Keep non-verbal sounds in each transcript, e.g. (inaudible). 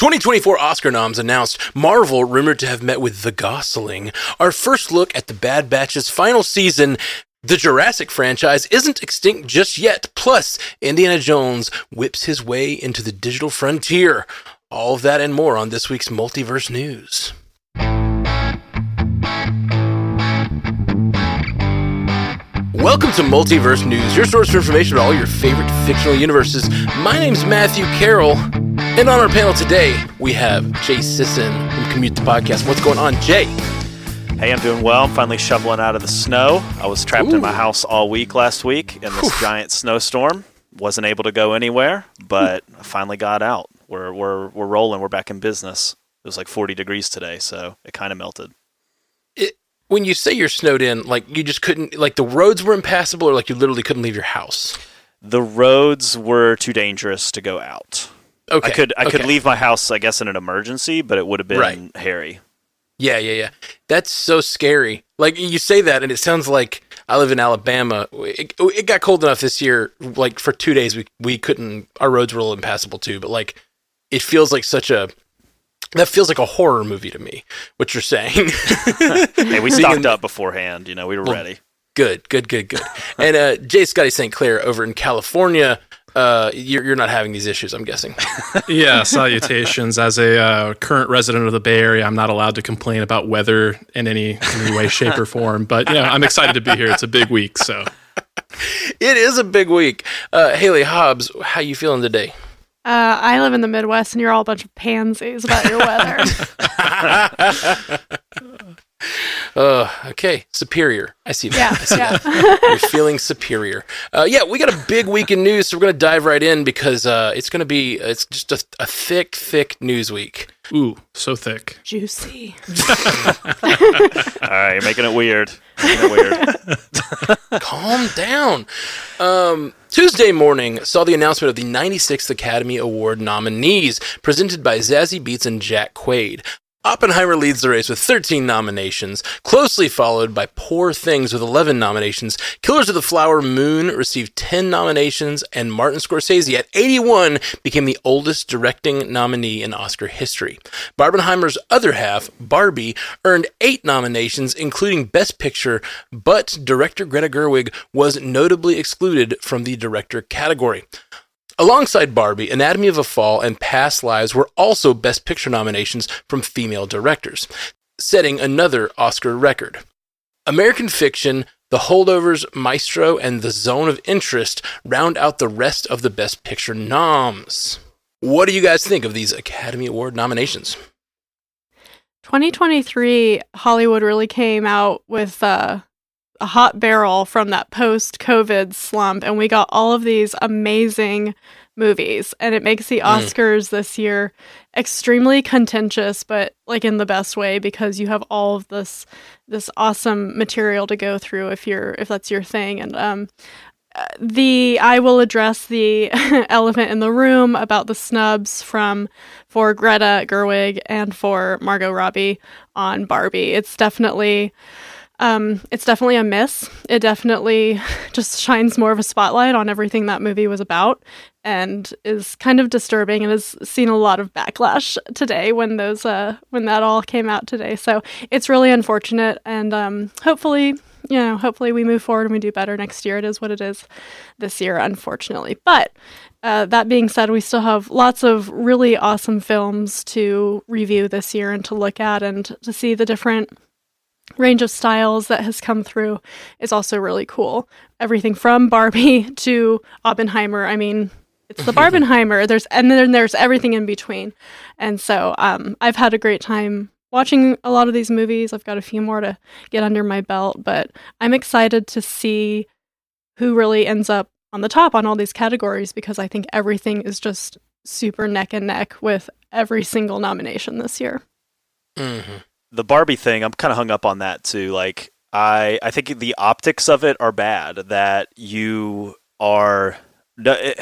2024 Oscar noms announced. Marvel rumored to have met with The Gosling. Our first look at the Bad Batch's final season. The Jurassic franchise isn't extinct just yet. Plus, Indiana Jones whips his way into the digital frontier. All of that and more on this week's Multiverse News. Welcome to Multiverse News, your source for information about all your favorite fictional universes. My name's Matthew Carroll, and on our panel today, we have Jay Sisson from Commute the Podcast. What's going on, Jay? Hey, I'm doing well. I'm finally shoveling out of the snow. I was trapped Ooh. in my house all week last week in this Whew. giant snowstorm. Wasn't able to go anywhere, but hmm. I finally got out. We're we're we're rolling. We're back in business. It was like 40 degrees today, so it kind of melted. It, when you say you're snowed in, like you just couldn't, like the roads were impassable, or like you literally couldn't leave your house. The roads were too dangerous to go out. Okay, I could I could leave my house, I guess, in an emergency, but it would have been Right. hairy. Yeah, yeah, yeah. That's so scary. Like you say that, and it sounds like I live in Alabama. It, it got cold enough this year. Like for two days, we we couldn't. Our roads were a little impassable too. But like, it feels like such a. That feels like a horror movie to me. What you're saying? (laughs) Hey, we stocked up beforehand. You know, we were Well, ready. good, good, good, good. (laughs) And uh, Jay Scotty St. Clair over in California. Uh, you're you're not having these issues. I'm guessing. (laughs) yeah, salutations. As a uh, current resident of the Bay Area, I'm not allowed to complain about weather in any, any way, shape, or form. But yeah, I'm excited to be here. It's a big week, so it is a big week. Uh, Haley Hobbs, how you feeling today? Uh, I live in the Midwest, and you're all a bunch of pansies about your weather. (laughs) (laughs) (laughs) Uh, okay, superior. I see that. yeah, (laughs) I see that. (laughs) You're feeling superior. Uh, yeah, we got a big week in news, so we're going to dive right in because uh, it's going to be it's just a, a thick, thick news week. ooh, so thick. Juicy. All right, you're making it weird. Making it weird. Calm down. Um, Tuesday morning saw the announcement of the 96th Academy Award nominees presented by Zazie Beetz and Jack Quaid. Oppenheimer leads the race with 13 nominations, closely followed by Poor Things with 11 nominations. Killers of the Flower Moon received 10 nominations, and Martin Scorsese at 81 became the oldest directing nominee in Oscar history. Barbenheimer's other half, Barbie, earned eight nominations, including Best Picture, but director Greta Gerwig was notably excluded from the director category. Alongside Barbie, Anatomy of a Fall and Past Lives were also Best Picture nominations from female directors, setting another Oscar record. American Fiction, The Holdovers, Maestro, and The Zone of Interest round out the rest of the Best Picture noms. What do you guys think of these Academy Award nominations? 2023, Hollywood really came out with uh, a hot barrel from that post COVID slump, and we got all of these amazing movies. And it makes the Mm. Oscars this year extremely contentious, but like in the best way because you have all of this this awesome material to go through if you're if that's your thing. And um, uh, the I will address the (laughs) elephant in the room about the snubs from for Greta Gerwig and for Margot Robbie on Barbie. It's definitely um, it's definitely a miss. It definitely (laughs) just shines more of a spotlight on everything that movie was about and is kind of disturbing and has seen a lot of backlash today when those uh when that all came out today. So it's really unfortunate and um hopefully you know, hopefully we move forward and we do better next year. It is what it is this year, unfortunately. But uh, that being said, we still have lots of really awesome films to review this year and to look at and to see the different range of styles that has come through is also really cool. Everything from Barbie (laughs) to Oppenheimer. I mean, it's the (laughs) Barbenheimer. There's and then there's everything in between. And so um, I've had a great time watching a lot of these movies. I've got a few more to get under my belt, but I'm excited to see who really ends up on the top on all these categories because I think everything is just super neck and neck with every single nomination this year. Mm-hmm. The Barbie thing, I'm kind of hung up on that too. Like, I I think the optics of it are bad. That you are, it,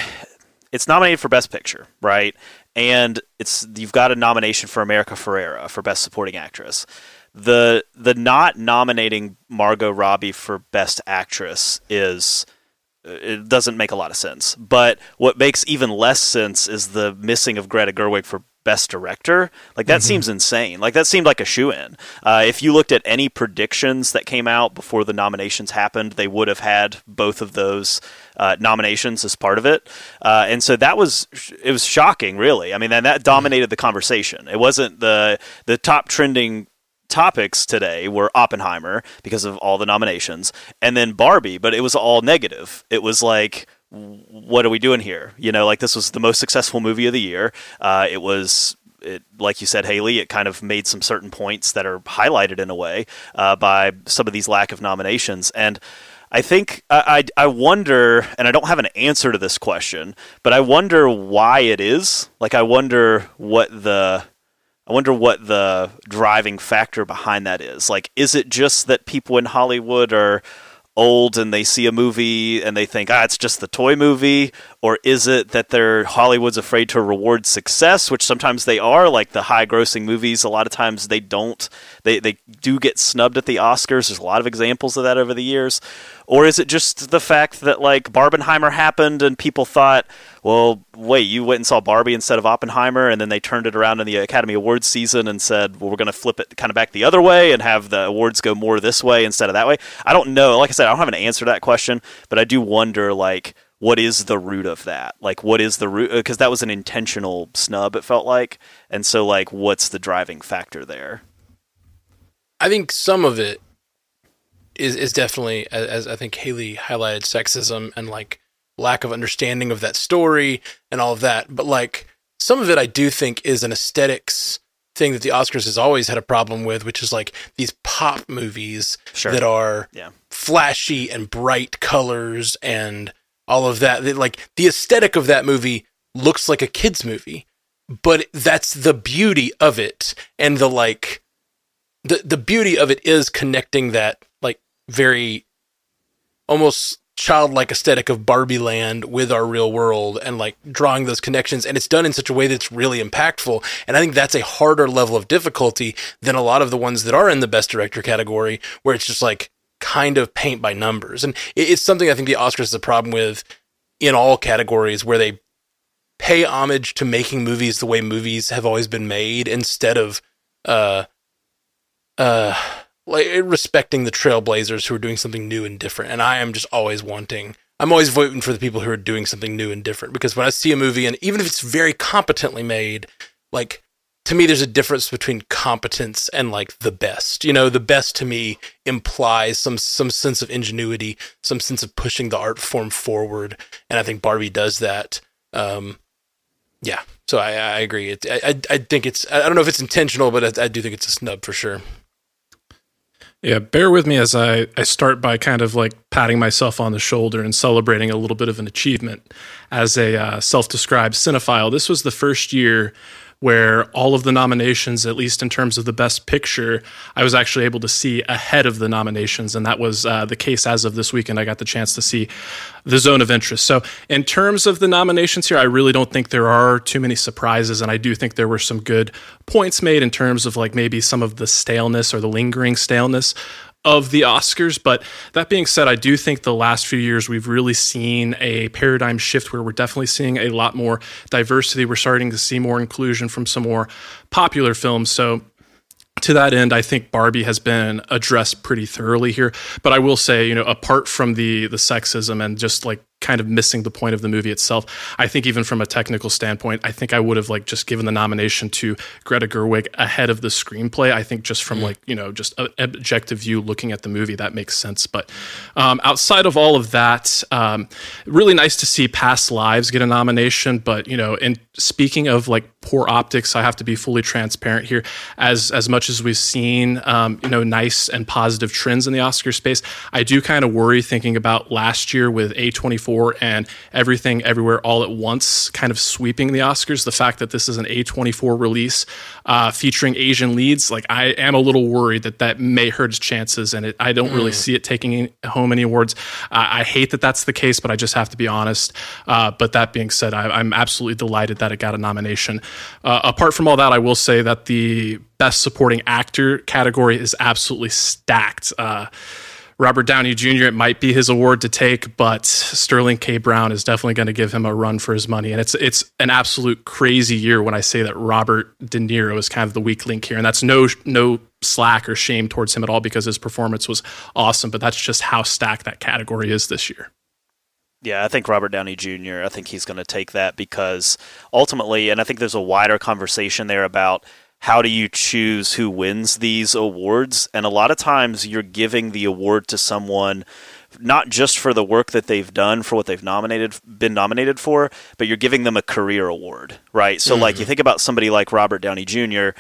it's nominated for Best Picture, right? And it's you've got a nomination for America Ferrera for Best Supporting Actress. The the not nominating Margot Robbie for Best Actress is it doesn't make a lot of sense. But what makes even less sense is the missing of Greta Gerwig for best director. Like that Mm-hmm. seems insane. Like that seemed like a shoe in. Uh, if you looked at any predictions that came out before the nominations happened, they would have had both of those uh, nominations as part of it. Uh, and so that was it was shocking, really. I mean, and that dominated the conversation. It wasn't the the top trending topics today were Oppenheimer because of all the nominations, and then Barbie, but it was all negative. It was like, what are we doing here? You know, like this was the most successful movie of the year. Uh, it was. It, like you said, Haley, it kind of made some certain points that are highlighted in a way uh, by some of these lack of nominations. And I think I, I I wonder, and I don't have an answer to this question, but I wonder why it is. Like, I wonder what the I wonder what the driving factor behind that is. Like, is it just that people in Hollywood are old and they see a movie and they think, ah, it's just the toy movie? Or is it that they're Hollywood's afraid to reward success, which sometimes they are, like the high grossing movies, a lot of times they don't. They, they do get snubbed at the Oscars. There's a lot of examples of that over the years. Or is it just the fact that like Barbenheimer happened and people thought, well, wait, you went and saw Barbie instead of Oppenheimer, and then they turned it around in the Academy Awards season and said, well, we're going to flip it kind of back the other way and have the awards go more this way instead of that way. I don't know. Like I said, I don't have an answer to that question, but I do wonder like what is the root of that? Like, what is the root? Uh, because that was an intentional snub. It felt like, and so like, what's the driving factor there? I think some of it is is definitely, as, I think Haley highlighted, sexism and like lack of understanding of that story and all of that. But like some of it, I do think is an aesthetics thing that the Oscars has always had a problem with, which is like these pop movies Sure. that are Yeah. flashy and bright colors and all of that. That, Like the aesthetic of that movie looks like a kids movie, but that's the beauty of it, and the like. The the beauty of it is connecting that very almost childlike aesthetic of Barbie Land with our real world and like drawing those connections. And it's done in such a way that's really impactful. And I think that's a harder level of difficulty than a lot of the ones that are in the best director category where it's just like kind of paint by numbers. And it's something I think the Oscars has a problem with in all categories where they pay homage to making movies the way movies have always been made instead of uh uh like respecting the trailblazers who are doing something new and different. And i am just always wanting i'm always voting for the people who are doing something new and different. Because when i see a movie and even if it's very competently made like to me there's a difference between competence and like the best. You know the best to me implies some some sense of ingenuity some sense of pushing the art form forward. And i think barbie does that. Um yeah. So i i agree. It, I, I i think it's i don't know if it's intentional but I, I do think it's a snub for sure Yeah, bear with me as I, I start by kind of like patting myself on the shoulder and celebrating a little bit of an achievement. As a uh, self described cinephile, this was the first year where all of the nominations, at least in terms of the best picture, I was actually able to see ahead of the nominations. And that was uh, the case as of this weekend. I got the chance to see the zone of interest. So, in terms of the nominations here, I really don't think there are too many surprises. And I do think there were some good points made in terms of like maybe some of the staleness or the lingering staleness of the Oscars. But that being said, I do think the last few years we've really seen a paradigm shift where we're definitely seeing a lot more diversity. We're starting to see more inclusion from some more popular films. So to that end, I think Barbie has been addressed pretty thoroughly here. But I will say, you know, apart from the the sexism and just like kind of missing the point of the movie itself, I think even from a technical standpoint, I think I would have like just given the nomination to Greta Gerwig ahead of the screenplay. I think just from like you know just an objective view looking at the movie that makes sense. But um, outside of all of that, um, really nice to see Past Lives get a nomination. But you know, and speaking of like poor optics, I have to be fully transparent here. As as much as we've seen, um, you know, nice and positive trends in the Oscar space, I do kind of worry thinking about last year with A24 and everything everywhere all at once kind of sweeping the Oscars. The fact that this is an A24 release uh, featuring Asian leads, like I am a little worried that that may hurt its chances, and it, I don't really see it taking home any awards. Uh, I hate that that's the case, but I just have to be honest. Uh, but that being said, I, I'm absolutely delighted that it got a nomination. Uh, apart from all that, I will say that the best supporting actor category is absolutely stacked. Uh, Robert Downey Jr. It might be his award to take, but Sterling K. Brown is definitely going to give him a run for his money. And it's it's an absolute crazy year when I say that Robert De Niro is kind of the weak link here, and that's no no slack or shame towards him at all because his performance was awesome. But that's just how stacked that category is this year. Yeah, I think Robert Downey Jr., I think he's going to take that because ultimately, and I think there's a wider conversation there about how do you choose who wins these awards? And a lot of times you're giving the award to someone not just for the work that they've done for what they've nominated been nominated for, but you're giving them a career award, right? So mm-hmm. like you think about somebody like Robert Downey Jr.,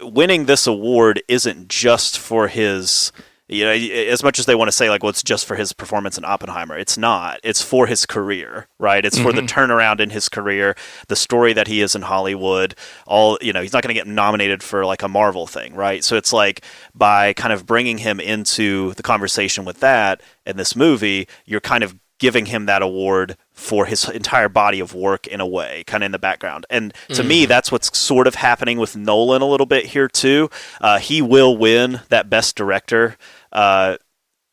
winning this award isn't just for his you know, as much as they want to say like, well, it's just for his performance in Oppenheimer, it's not. It's for his career, right? It's mm-hmm. for the mm-hmm. turnaround in his career, the story that he is in Hollywood. All you know, he's not going to get nominated for like a Marvel thing, right? So it's like by kind of bringing him into the conversation with that in this movie, you're kind of giving him that award for his entire body of work in a way, kind of in the background. And to mm. me, that's what's sort of happening with Nolan a little bit here too. Uh, he will win that Best Director, uh,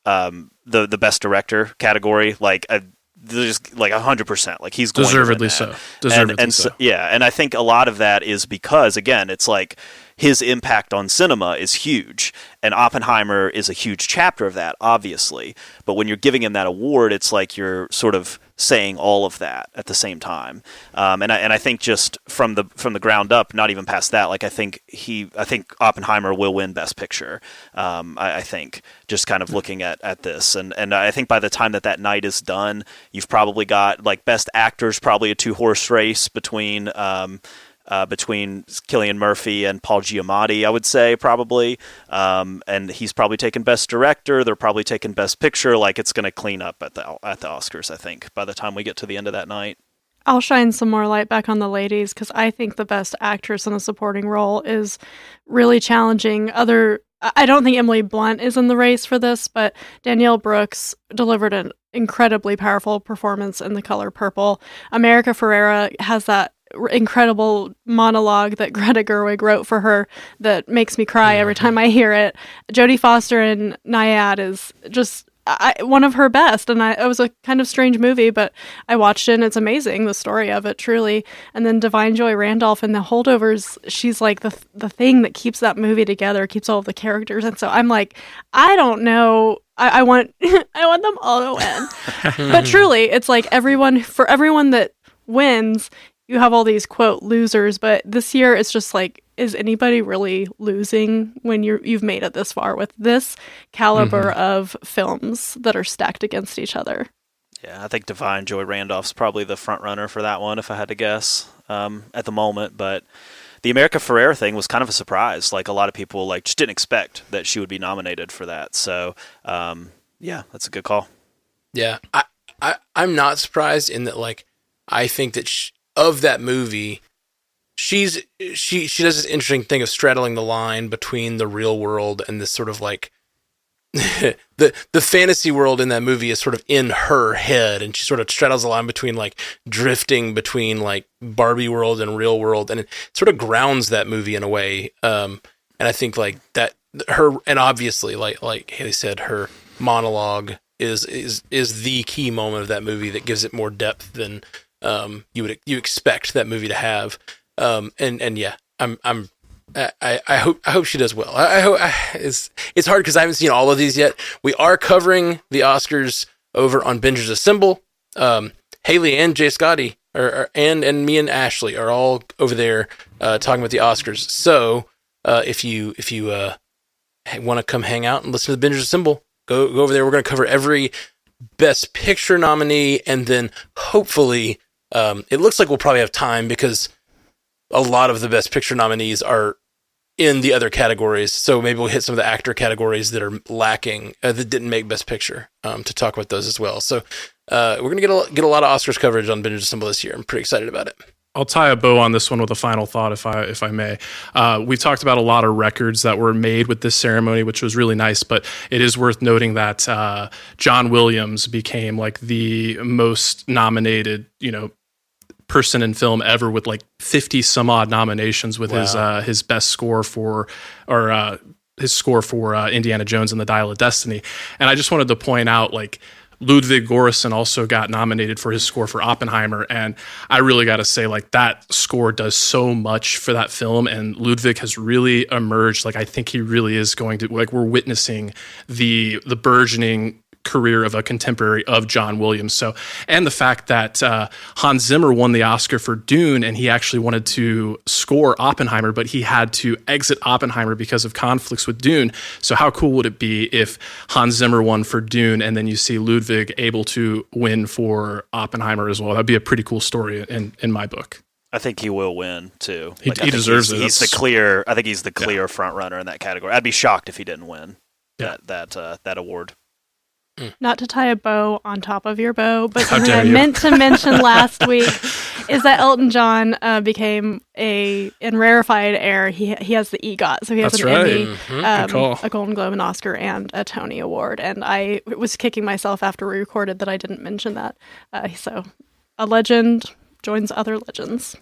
um, the the Best Director category, like. A, uh, just like hundred percent, like he's deservedly so. Deservedly and, and so. so. Yeah, and I think a lot of that is because again, it's like his impact on cinema is huge. And Oppenheimer is a huge chapter of that, obviously. But when you're giving him that award, it's like you're sort of saying all of that at the same time. Um, and I, and I think just from the from the ground up, not even past that, like I think he, I think Oppenheimer will win Best Picture. Um, I, I, think just kind of looking at, at this, and and I think by the time that that night is done, you've probably got like Best Actors, probably a two horse race between. Um, uh, between Cillian Murphy and Paul Giamatti, I would say probably, um, and he's probably taken Best Director. They're probably taking Best Picture. Like it's going to clean up at the at the Oscars. I think by the time we get to the end of that night. I'll shine some more light back on the ladies because I think the best actress in a supporting role is really challenging. Other, I don't think Emily Blunt is in the race for this, but Danielle Brooks delivered an incredibly powerful performance in The Color Purple. America Ferrera has that incredible monologue that Greta Gerwig wrote for her that makes me cry every time I hear it. Jodie Foster in Nyad is just I, one of her best, and I, it was a kind of strange movie, but I watched it and it's amazing the story of it truly. And then Da'Vine Joy Randolph in The Holdovers, she's like the the thing that keeps that movie together, keeps all of the characters, and so I'm like, I don't know I, I, want (laughs) I want them all to win. (laughs) but truly, it's like everyone for everyone that wins, you have all these quote losers, but this year it's just like, is anybody really losing when you're you've made it this far with this caliber mm-hmm. of films that are stacked against each other? Yeah, I think Da'Vine Joy Randolph's probably the front runner for that one, if I had to guess um, at the moment. But the America Ferrera thing was kind of a surprise. Like a lot of people like just didn't expect that she would be nominated for that. So um, yeah, that's a good call. Yeah, I, I I'm not surprised in that like I think that she, of that movie, she's she she does this interesting thing of straddling the line between the real world and this sort of like (laughs) the the fantasy world in that movie is sort of in her head and she sort of straddles the line between like drifting between like Barbie world and real world and it sort of grounds that movie in a way um and I think like that her and obviously like like Haley said her monologue is is is the key moment of that movie that gives it more depth than um, you would you expect that movie to have. Um, and and yeah, I'm I'm I, I hope I hope she does well. I, I hope I, it's it's hard because I haven't seen all of these yet. We are covering the Oscars over on Bingers Assemble. Um, Haley and Jay Scotty are, are, and and me and Ashley are all over there uh, talking about the Oscars. So uh, if you if you uh, want to come hang out and listen to the Bingers Assemble, go go over there. We're going to cover every Best Picture nominee, and then hopefully um, it looks like we'll probably have time because a lot of the best picture nominees are in the other categories. So maybe we'll hit some of the actor categories that are lacking uh, that didn't make best picture um, to talk about those as well. So uh, we're gonna get a, get a lot of Oscars coverage on Binge Assemble this year. I'm pretty excited about it. I'll tie a bow on this one with a final thought, if I if I may. Uh, we talked about a lot of records that were made with this ceremony, which was really nice. But it is worth noting that uh, John Williams became like the most nominated, you know, person in film ever with like 50 some odd nominations with wow. his uh, his best score for or uh, his score for uh, Indiana Jones and the Dial of Destiny. And I just wanted to point out, like, Ludwig Göransson also got nominated for his score for Oppenheimer, and I really got to say, like that score does so much for that film, and Ludwig has really emerged. Like I think he really is going to like we're witnessing the the burgeoning career of a contemporary of John Williams. So, and the fact that uh, Hans Zimmer won the Oscar for Dune, and he actually wanted to score Oppenheimer, but he had to exit Oppenheimer because of conflicts with Dune. So, how cool would it be if Hans Zimmer won for Dune, and then you see Ludwig able to win for Oppenheimer as well? That'd be a pretty cool story in in my book. I think he will win too. He, he deserves he's, it. He's the clear. I think he's the clear yeah. front runner in that category. I'd be shocked if he didn't win yeah. that that uh, that award. Not to tie a bow on top of your bow, but something I you. meant to mention (laughs) last week is that Elton John uh, became a in rarefied air. He he has the EGOT, so he has That's an right. Emmy, mm-hmm. um, a Golden Globe, an Oscar, and a Tony Award. And I was kicking myself after we recorded that I didn't mention that. Uh, so a legend joins other legends.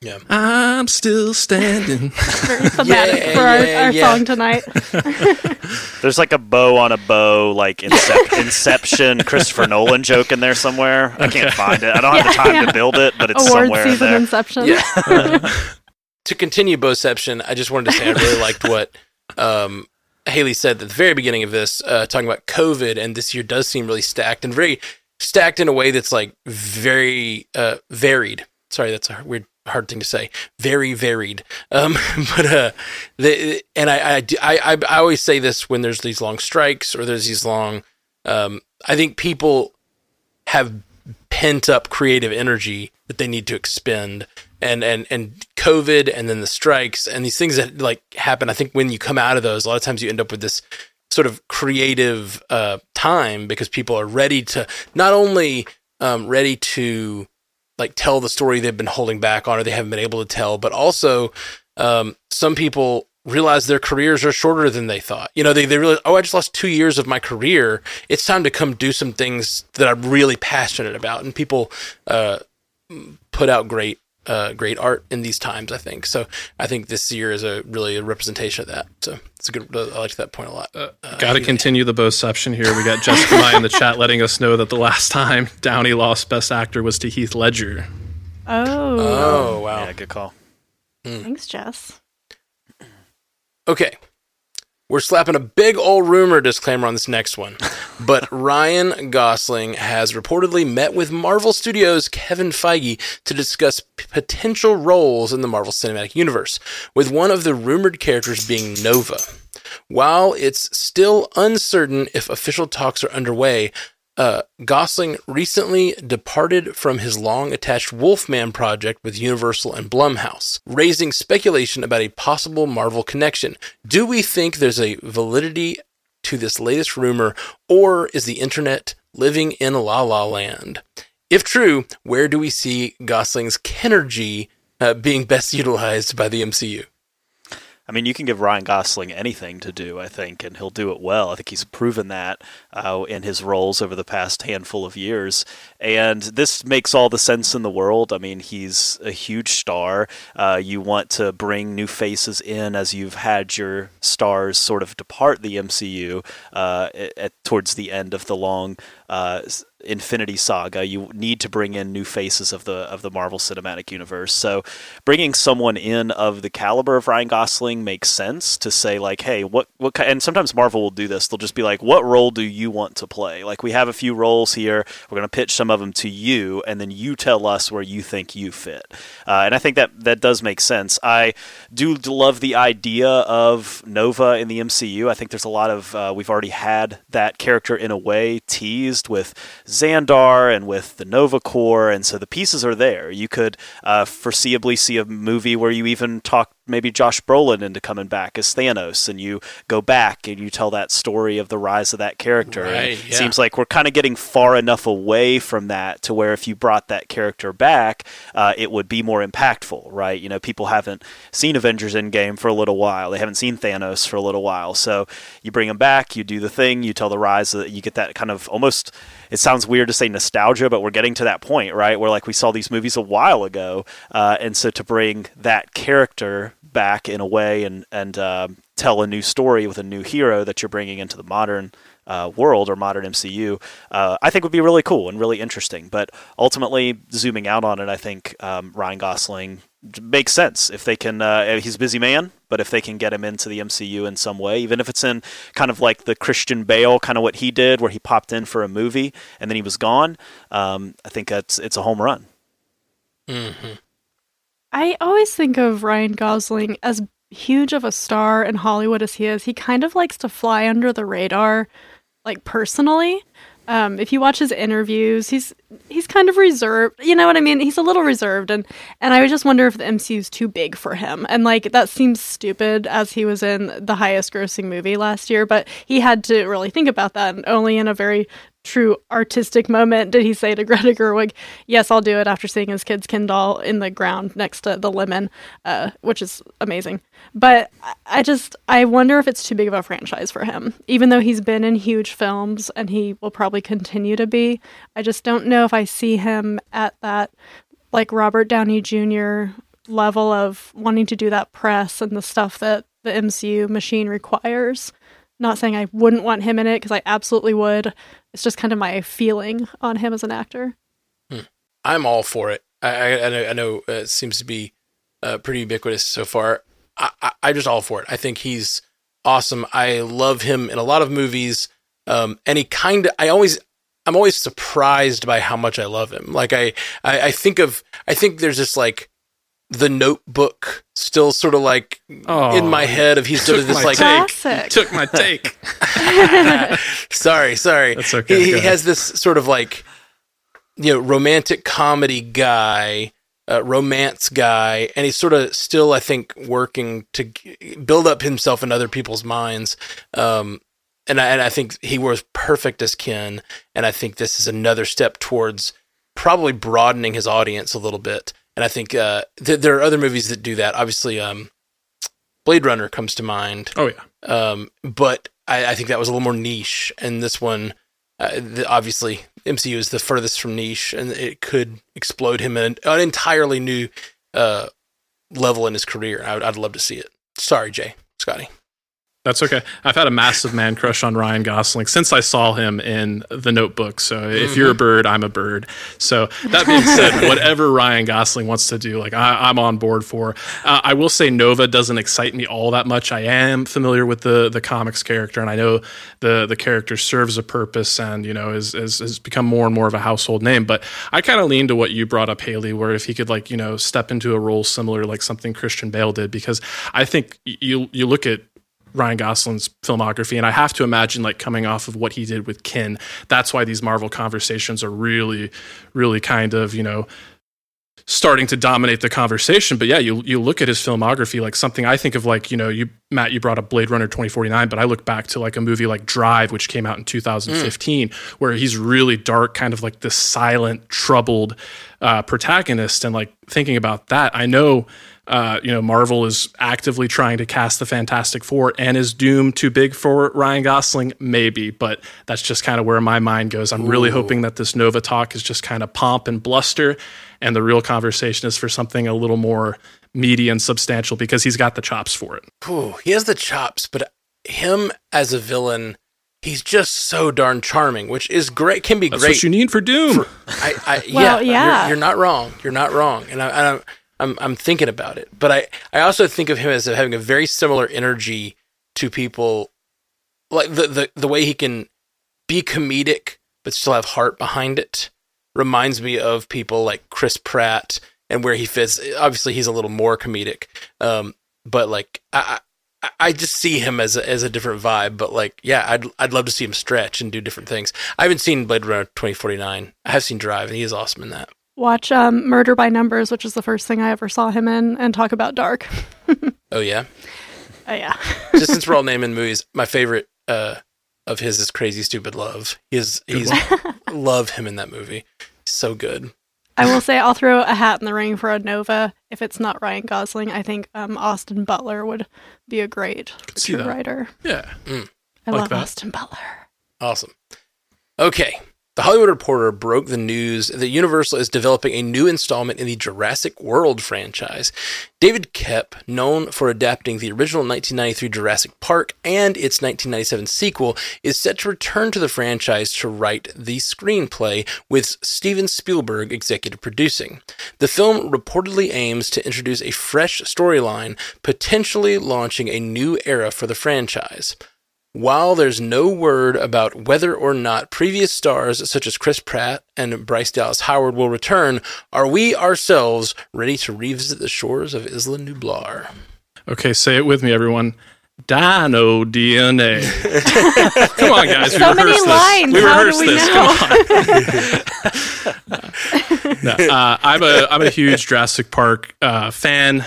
Yeah. I'm still standing. (laughs) Very (laughs) thematic yeah, for our, yeah, our yeah. song tonight. (laughs) There's like a bow on a bow, like Incep- Inception, Christopher Nolan joke in there somewhere. I can't find it. I don't have the time to build it, but it's Award somewhere season in there. Inception. Yeah. to continue Bowception, I just wanted to say I really liked what um, Haley said at the very beginning of this, uh, talking about COVID, and this year does seem really stacked and very stacked in a way that's like very uh, varied. Sorry, that's a weird hard thing to say. Very varied. Um, (laughs) but uh, the and I, I I I always say this when there's these long strikes or there's these long. Um, I think people have pent up creative energy that they need to expend, and and and COVID, and then the strikes, and these things that like happen. I think when you come out of those, a lot of times you end up with this sort of creative uh, time because people are ready to not only um, ready to like tell the story they've been holding back on or they haven't been able to tell, but also um, some people realize their careers are shorter than they thought. You know, they, they realize, oh, I just lost two years of my career. It's time to come do some things that I'm really passionate about. And people uh, put out great uh, great art in these times. I think so. I think this year is a really a representation of that. So it's a good. I like that point a lot. Uh, uh Got to continue the bowception here. We got Jessica Mai in the chat letting us know that the last time Downey lost Best Actor was to Heath Ledger. Oh. Oh wow. Yeah, good call. Mm. Thanks, Jess. Okay. We're slapping a big old rumor disclaimer on this next one. (laughs) But Ryan Gosling has reportedly met with Marvel Studios' Kevin Feige to discuss p- potential roles in the Marvel Cinematic Universe, with one of the rumored characters being Nova. While it's still uncertain if official talks are underway, uh, Gosling recently departed from his long attached Wolfman project with Universal and Blumhouse, raising speculation about a possible Marvel connection. Do we think there's a validity to this latest rumor, or is the internet living in la la land? If true, where do we see Gosling's Kenergy uh, being best (laughs) utilized by the MCU? I mean, you can give Ryan Gosling anything to do, I think, and he'll do it well. I think he's proven that uh, in his roles over the past handful of years. And this makes all the sense in the world. I mean, he's a huge star. Uh, you want to bring new faces in as you've had your stars sort of depart the MCU uh, at, towards the end of the long uh, Infinity Saga, you need to bring in new faces of the of the Marvel Cinematic Universe. So, bringing someone in of the caliber of Ryan Gosling makes sense to say like, hey, what what? And sometimes Marvel will do this. They'll just be like, what role do you want to play? Like, we have a few roles here. We're going to pitch some of them to you, and then you tell us where you think you fit. Uh, and I think that that does make sense. I do love the idea of Nova in the MCU. I think there's a lot of uh, we've already had that character in a way teased with Xandar and with the Nova Corps, and so the pieces are there. You could uh, foreseeably see a movie where you even talk maybe Josh Brolin into coming back as Thanos, and you go back and you tell that story of the rise of that character. Right, it seems like we're kind of getting far enough away from that to where if you brought that character back, uh, it would be more impactful, right? You know, people haven't seen Avengers Endgame for a little while. They haven't seen Thanos for a little while. So you bring him back, you do the thing, you tell the rise, of, you get that kind of almost it sounds weird to say nostalgia, but we're getting to that point, right? Where like we saw these movies a while ago, uh, and so to bring that character back in a way and and uh, tell a new story with a new hero that you're bringing into the modern uh, world or modern MCU, uh, I think would be really cool and really interesting. But ultimately, zooming out on it, I think um, Ryan Gosling makes sense if they can. Uh, he's a busy man, but if they can get him into the MCU in some way, even if it's in kind of like the Christian Bale kind of what he did, where he popped in for a movie and then he was gone, um, I think that's it's a home run. Mm-hmm. I always think of Ryan Gosling as huge of a star in Hollywood as he is. He kind of likes to fly under the radar like personally. Um, if you watch his interviews, he's he's kind of reserved. You know what I mean? He's a little reserved, and and I would just wonder if the MCU is too big for him. And like that seems stupid, as he was in the highest grossing movie last year, but he had to really think about that, and only in a very true artistic moment did he say to Greta Gerwig, "Yes, I'll do it." After seeing his kid's Ken doll in the ground next to the lemon, uh, which is amazing. But I just I wonder if it's too big of a franchise for him, even though he's been in huge films and he will probably continue to be. I just don't know if I see him at that like Robert Downey Jr. level of wanting to do that press and the stuff that the MCU machine requires. Not saying I wouldn't want him in it because I absolutely would. It's just kind of my feeling on him as an actor. Hmm. I'm all for it. I, I, I know, I know uh, it seems to be uh, pretty ubiquitous so far. I, I, I just all for it. I think he's awesome. I love him in a lot of movies. Um, and he kind of, I always, I'm always surprised by how much I love him. Like I, I, I think of, I think there's this like the Notebook still sort of like oh, in my head of he's sort of this like Classic. took my take. (laughs) (laughs) sorry, sorry. That's okay. He, he has this sort of like you know romantic comedy guy, uh, romance guy, and he's sort of still I think working to build up himself in other people's minds. Um, and I, and I think he was perfect as Ken, and I think this is another step towards probably broadening his audience a little bit and I think uh, th- there are other movies that do that. Obviously, um, Blade Runner comes to mind. Oh yeah, um, but I, I, think that was a little more niche, and this one, uh, the, obviously, MCU is the furthest from niche, and it could explode him in an, entirely new uh, level in his career. I would, I'd love to see it. Sorry, Jay, Scotty. That's okay. I've had a massive man crush on Ryan Gosling since I saw him in The Notebook. So mm-hmm. if you're a bird, I'm a bird. So that being said, (laughs) whatever Ryan Gosling wants to do, like I, am on board for. Uh, I will say Nova doesn't excite me all that much. I am familiar with the the comics character, and I know the the character serves a purpose, and you know is is has become more and more of a household name. But I kind of lean to what you brought up, Haley, where if he could like you know step into a role similar like something Christian Bale did, because I think you you look at Ryan Gosling's filmography, and I have to imagine like coming off of what he did with Ken, that's why these Marvel conversations are really, really kind of you know starting to dominate the conversation. But yeah, you you look at his filmography, like something I think of like, you know, you Matt, you brought up Blade Runner 2049, but I look back to like a movie like Drive, which came out in 2015, mm. where he's really dark, kind of like this silent, troubled uh, protagonist. And like thinking about that, I know uh, you know, Marvel is actively trying to cast the Fantastic Four and is Doom too big for Ryan Gosling, maybe, but that's just kind of where my mind goes. I'm Ooh. really hoping that this Nova talk is just kind of pomp and bluster, and the real conversation is for something a little more meaty and substantial because he's got the chops for it. Ooh, he has the chops, but him as a villain he's just so darn charming, which is great. Can be That's great. what you need for Doom. For, I, I, well, yeah, yeah. You're, you're, not wrong. You're not wrong. And I, I, I'm I'm thinking about it. But I I also think of him as having a very similar energy to people, like the the the way he can be comedic but still have heart behind it. Reminds me of people like Chris Pratt and where he fits. Obviously, he's a little more comedic, um, but like I. I just see him as a, as a different vibe, but like, yeah, I'd I'd love to see him stretch and do different things. I haven't seen Blade Runner twenty forty nine. I have seen Drive, and he is awesome in that watch um, Murder by Numbers, which is the first thing I ever saw him in, and talk about Dark. (laughs) oh yeah, oh yeah. (laughs) Just since we're all naming movies, my favorite uh, of his is Crazy Stupid Love. He's he's (laughs) love him in that movie. So good. I will say I'll throw a hat in the ring for a Nova. If it's not Ryan Gosling, I think um, Austin Butler would be a great writer. Yeah, mm. I like love that. Austin Butler. Awesome. Okay, The Hollywood Reporter broke the news that Universal is developing a new installment in the Jurassic World franchise. David Koepp, known for adapting the original 1993 Jurassic Park and its 1997 sequel, is set to return to the franchise to write the screenplay, with Steven Spielberg executive producing. The film reportedly aims to introduce a fresh storyline, potentially launching a new era for the franchise. While there's no word about whether or not previous stars such as Chris Pratt and Bryce Dallas Howard will return, are we ourselves ready to revisit the shores of Isla Nublar? Okay, say it with me, everyone. Dino DNA. (laughs) Come on, guys. We So many rehearsed lines. This. We How do we this. know? Come on. (laughs) no, uh, I'm a I'm a huge Jurassic Park uh, fan.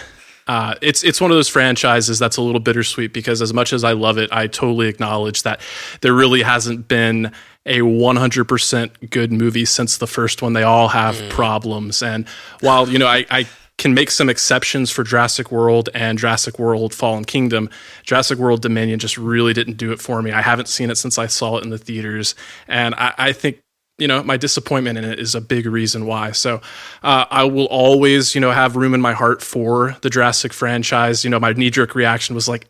Uh, it's it's one of those franchises that's a little bittersweet because as much as I love it, I totally acknowledge that there really hasn't been a 100% good movie since the first one. They all have problems, and while you know I, I can make some exceptions for Jurassic World and Jurassic World Fallen Kingdom, Jurassic World Dominion just really didn't do it for me. I haven't seen it since I saw it in the theaters, and I, I think you know my disappointment in it is a big reason why. So uh, i will always you know have room in my heart for the jurassic franchise. You know my knee-jerk reaction was like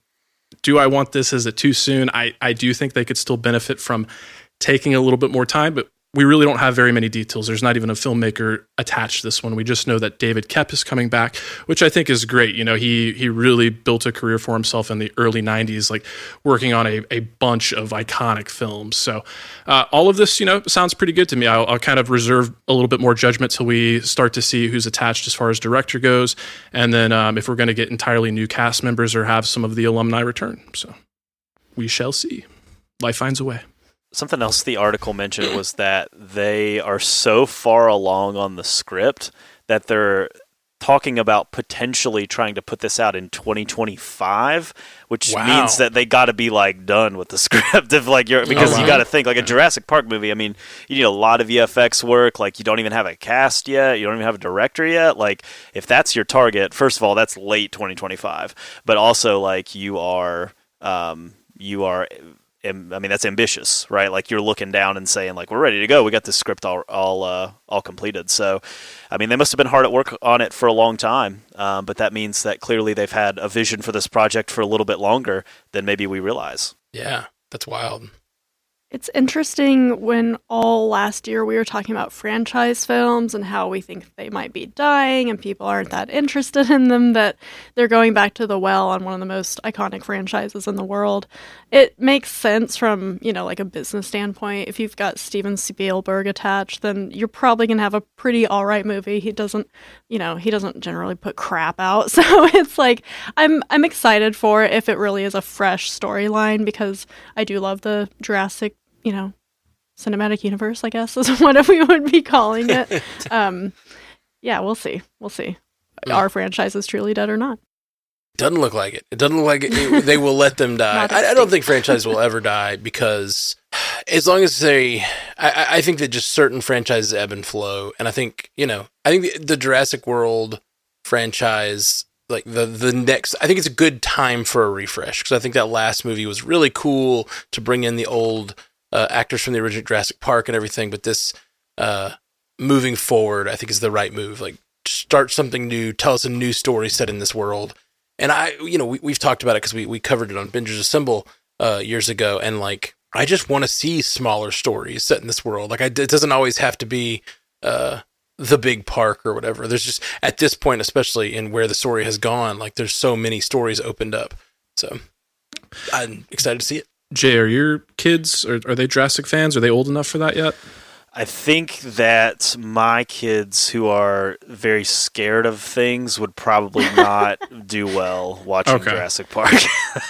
do i want this? Is it too soon? I i do think they could still benefit from taking a little bit more time but we really don't have very many details. There's not even a filmmaker attached to this one. We just know that David Koepp is coming back, which I think is great. You know, he he really built a career for himself in the early '90s, like working on a, a bunch of iconic films. So uh, all of this, you know, sounds pretty good to me. I'll, I'll kind of reserve a little bit more judgment till we start to see who's attached as far as director goes, and then um, if we're going to get entirely new cast members or have some of the alumni return. So we shall see. Life finds a way. Something else the article mentioned was that they are so far along on the script that they're talking about potentially trying to put this out in 2025 which Wow. means that they got to be like done with the (laughs) script if like you're because you wow. got to think like a Jurassic Park movie I mean you need a lot of VFX work like you don't even have a cast yet you don't even have a director yet like if that's your target first of all that's late 2025 but also like you are um you are I mean that's ambitious, right? Like you're looking down and saying like we're ready to go. We got this script all all uh, all completed. So, I mean they must have been hard at work on it for a long time. Um, but that means that clearly they've had a vision for this project for a little bit longer than maybe we realize. Yeah, that's wild. It's interesting when all last year we were talking about franchise films and how we think they might be dying and people aren't that interested in them, that they're going back to the well on one of the most iconic franchises in the world. It makes sense from, you know, like a business standpoint. If you've got Steven Spielberg attached, then you're probably going to have a pretty all right movie. He doesn't, you know, he doesn't generally put crap out. (laughs) So it's like I'm I'm excited for it if it really is a fresh storyline because I do love the Jurassic you know, cinematic universe, I guess (laughs) is what we would be calling it. (laughs) um, yeah, we'll see. We'll see. Our franchise is truly dead or not? Doesn't look like it. It doesn't look like it, they will let them (laughs) die. I, I don't think franchise will ever die because (sighs) as long as they, I- I, I think that just certain franchises ebb and flow, and I think you know, I think the, the Jurassic World franchise, like the the next, I think it's a good time for a refresh because I think that last movie was really cool to bring in the old uh, actors from the original Jurassic Park and everything, but this uh, moving forward, I think is the right move. Like start something new, tell us a new story set in this world. And I, you know, we, we've talked about it because we, we covered it on Bingers Assemble uh, years ago. And like, I just want to see smaller stories set in this world. Like, I, it doesn't always have to be uh, the big park or whatever. There's just, at this point, especially in where the story has gone, like, there's so many stories opened up. So I'm excited to see it. Jay, are your kids are, are they Jurassic fans? Are they old enough for that yet? I think that my kids who are very scared of things would probably (laughs) not do well watching Okay. Jurassic Park (laughs) at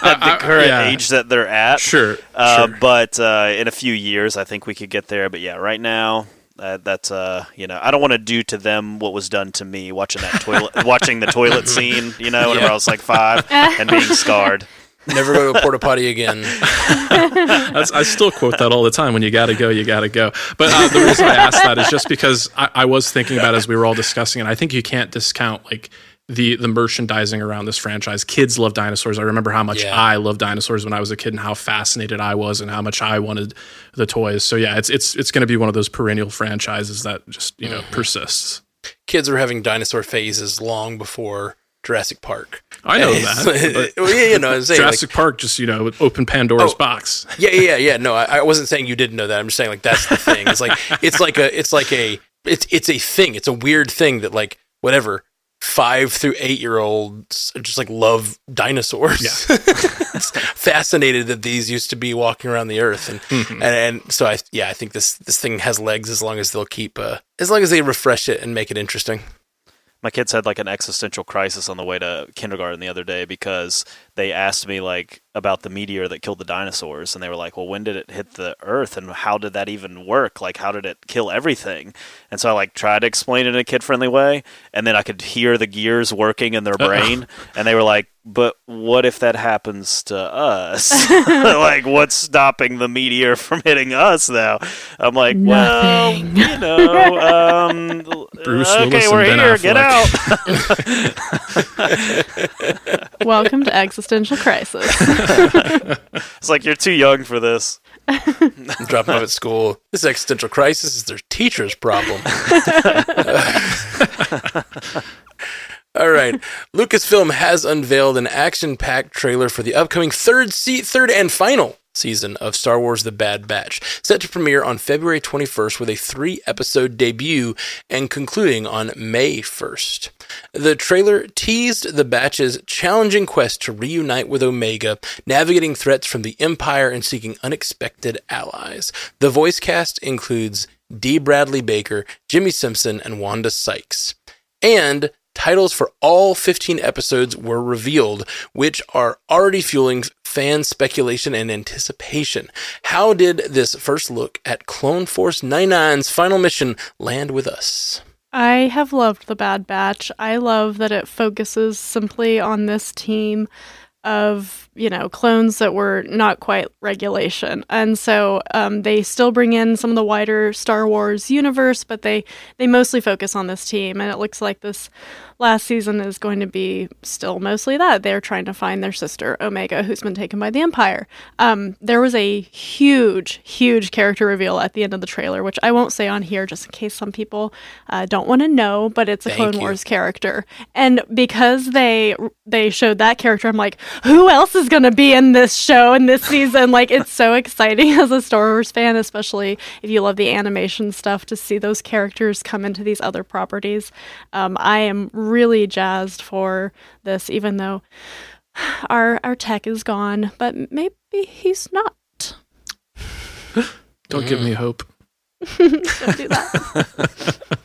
I- I- the current yeah. age that they're at. Sure, Uh, sure. But uh, in a few years, I think we could get there. But yeah, right now, uh, that's uh, you know, I don't want to do to them what was done to me watching that toilet, (laughs) watching the toilet scene. You know, whenever Yeah. I was like five and being scarred. Never go to a porta potty again. (laughs) That's, I still quote that all the time. When you got to go, you got to go. But uh, the reason I asked that is just because I, I was thinking about as we were all discussing it. I think you can't discount like the the merchandising around this franchise. Kids love dinosaurs. I remember how much Yeah. I loved dinosaurs when I was a kid and how fascinated I was and how much I wanted the toys. So yeah, it's it's it's going to be one of those perennial franchises that just you know persists. Kids were having dinosaur phases long before Jurassic Park. I know that. well, yeah, you know, I'm saying like, Jurassic Park just you know open Pandora's Oh. box. yeah, yeah, yeah, yeah. No, I, I wasn't saying you didn't know that. I'm just saying like that's the thing. It's like (laughs) it's like a it's like a it's it's a thing. It's a weird thing that like whatever five through eight year olds just like love dinosaurs. Yeah. (laughs) fascinated that these used to be walking around the earth, and Mhm. and, and so I yeah I think this this thing has legs as long as they'll keep uh, as long as they refresh it and make it interesting. My kids had like an existential crisis on the way to kindergarten the other day because they asked me like about the meteor that killed the dinosaurs and they were like, "Well, when did it hit the earth and how did that even work? Like how did it kill everything?" And so I like tried to explain it in a kid-friendly way and then I could hear the gears working in their brain and they were like, "But what if that happens to us? (laughs) (laughs) like what's stopping the meteor from hitting us now?" I'm like, "Well, Nothing. you know, um (laughs) Bruce okay, Willis we're Ben here. Get out. Welcome to existential crisis. It's like you're too young for this. Drop them off at school. This existential crisis is their teacher's problem. All right. (laughs) Lucasfilm has unveiled an action-packed trailer for the upcoming third se- third and final season of Star Wars The Bad Batch, set to premiere on February 21st with a 3-episode debut and concluding on May 1st. The trailer teased the Batch's challenging quest to reunite with Omega, navigating threats from the Empire and seeking unexpected allies. The voice cast includes D. Bradley Baker, Jimmy Simpson, and Wanda Sykes. And titles for all 15 episodes were revealed, which are already fueling fan speculation and anticipation. How did this first look at Clone Force 99's final mission land with us? I have loved The Bad Batch. I love that it focuses simply on this team of, you know, clones that were not quite regulation. And so um, they still bring in some of the wider Star Wars universe, but they, they mostly focus on this team. And it looks like this last season is going to be still mostly that. They're trying to find their sister, Omega, who's been taken by the Empire. Um, there was a huge, huge character reveal at the end of the trailer, which I won't say on here just in case some people uh, don't want to know, but it's a Thank Clone you. Wars character. And because they they showed that character, I'm like, who else is going to be in this show in this season? like, it's so (laughs) exciting as a Star Wars fan, especially if you love the animation stuff, to see those characters come into these other properties. Um, I am really jazzed for this, even though our our tech is gone, but maybe he's not. (laughs) Don't give me hope. (laughs) Don't do that. (laughs)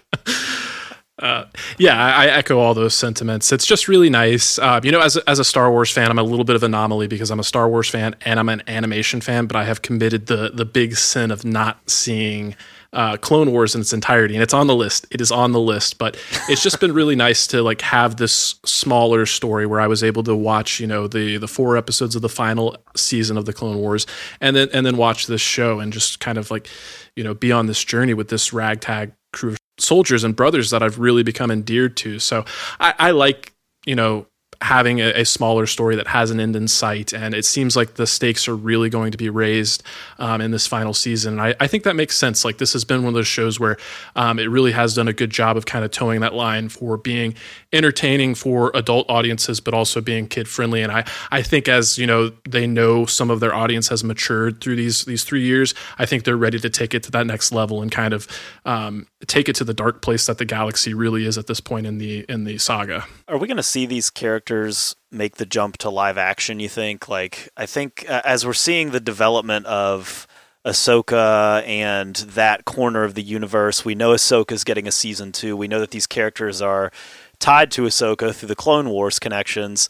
Uh, yeah, I, I echo all those sentiments. It's just really nice. Uh, you know, as a, as a Star Wars fan, I'm a little bit of an anomaly because I'm a Star Wars fan and I'm an animation fan, but I have committed the the big sin of not seeing uh, Clone Wars in its entirety, and it's on the list. It is on the list, but it's just been really (laughs) nice to like have this smaller story where I was able to watch, you know, the the four episodes of the final season of the Clone Wars, and then and then watch this show and just kind of like, you know, be on this journey with this ragtag crew of soldiers and brothers that I've really become endeared to. So I, I like, you know, having a, a smaller story that has an end in sight. And it seems like the stakes are really going to be raised um, in this final season. And I, I think that makes sense. Like this has been one of those shows where um, it really has done a good job of kind of towing that line for being entertaining for adult audiences, but also being kid friendly. And I, I think as, you know, they know some of their audience has matured through these, these three years, I think they're ready to take it to that next level and kind of um, take it to the dark place that the galaxy really is at this point in the, in the saga. Are we going to see these characters make the jump to live action, you think? Like, I think uh, as we're seeing the development of Ahsoka and that corner of the universe, we know Ahsoka's getting a season two. We know that these characters are tied to Ahsoka through the Clone Wars connections.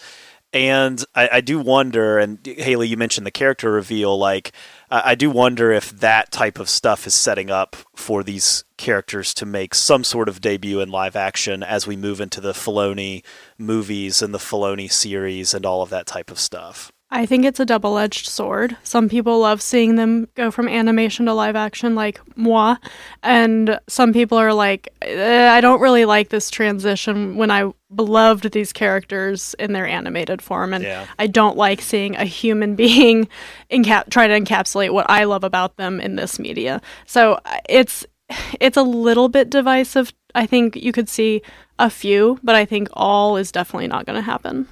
And I, I do wonder, and Haley, you mentioned the character reveal. Like, I I do wonder if that type of stuff is setting up for these characters to make some sort of debut in live action as we move into the Filoni movies and the Filoni series and all of that type of stuff. I think it's a double edged sword. Some people love seeing them go from animation to live action, like moi. And some people are like, eh, I don't really like this transition when I loved these characters in their animated form. And Yeah. I don't like seeing a human (laughs) being try to encapsulate what I love about them in this media. So it's it's a little bit divisive. I think you could see a few, but I think all is definitely not going to happen.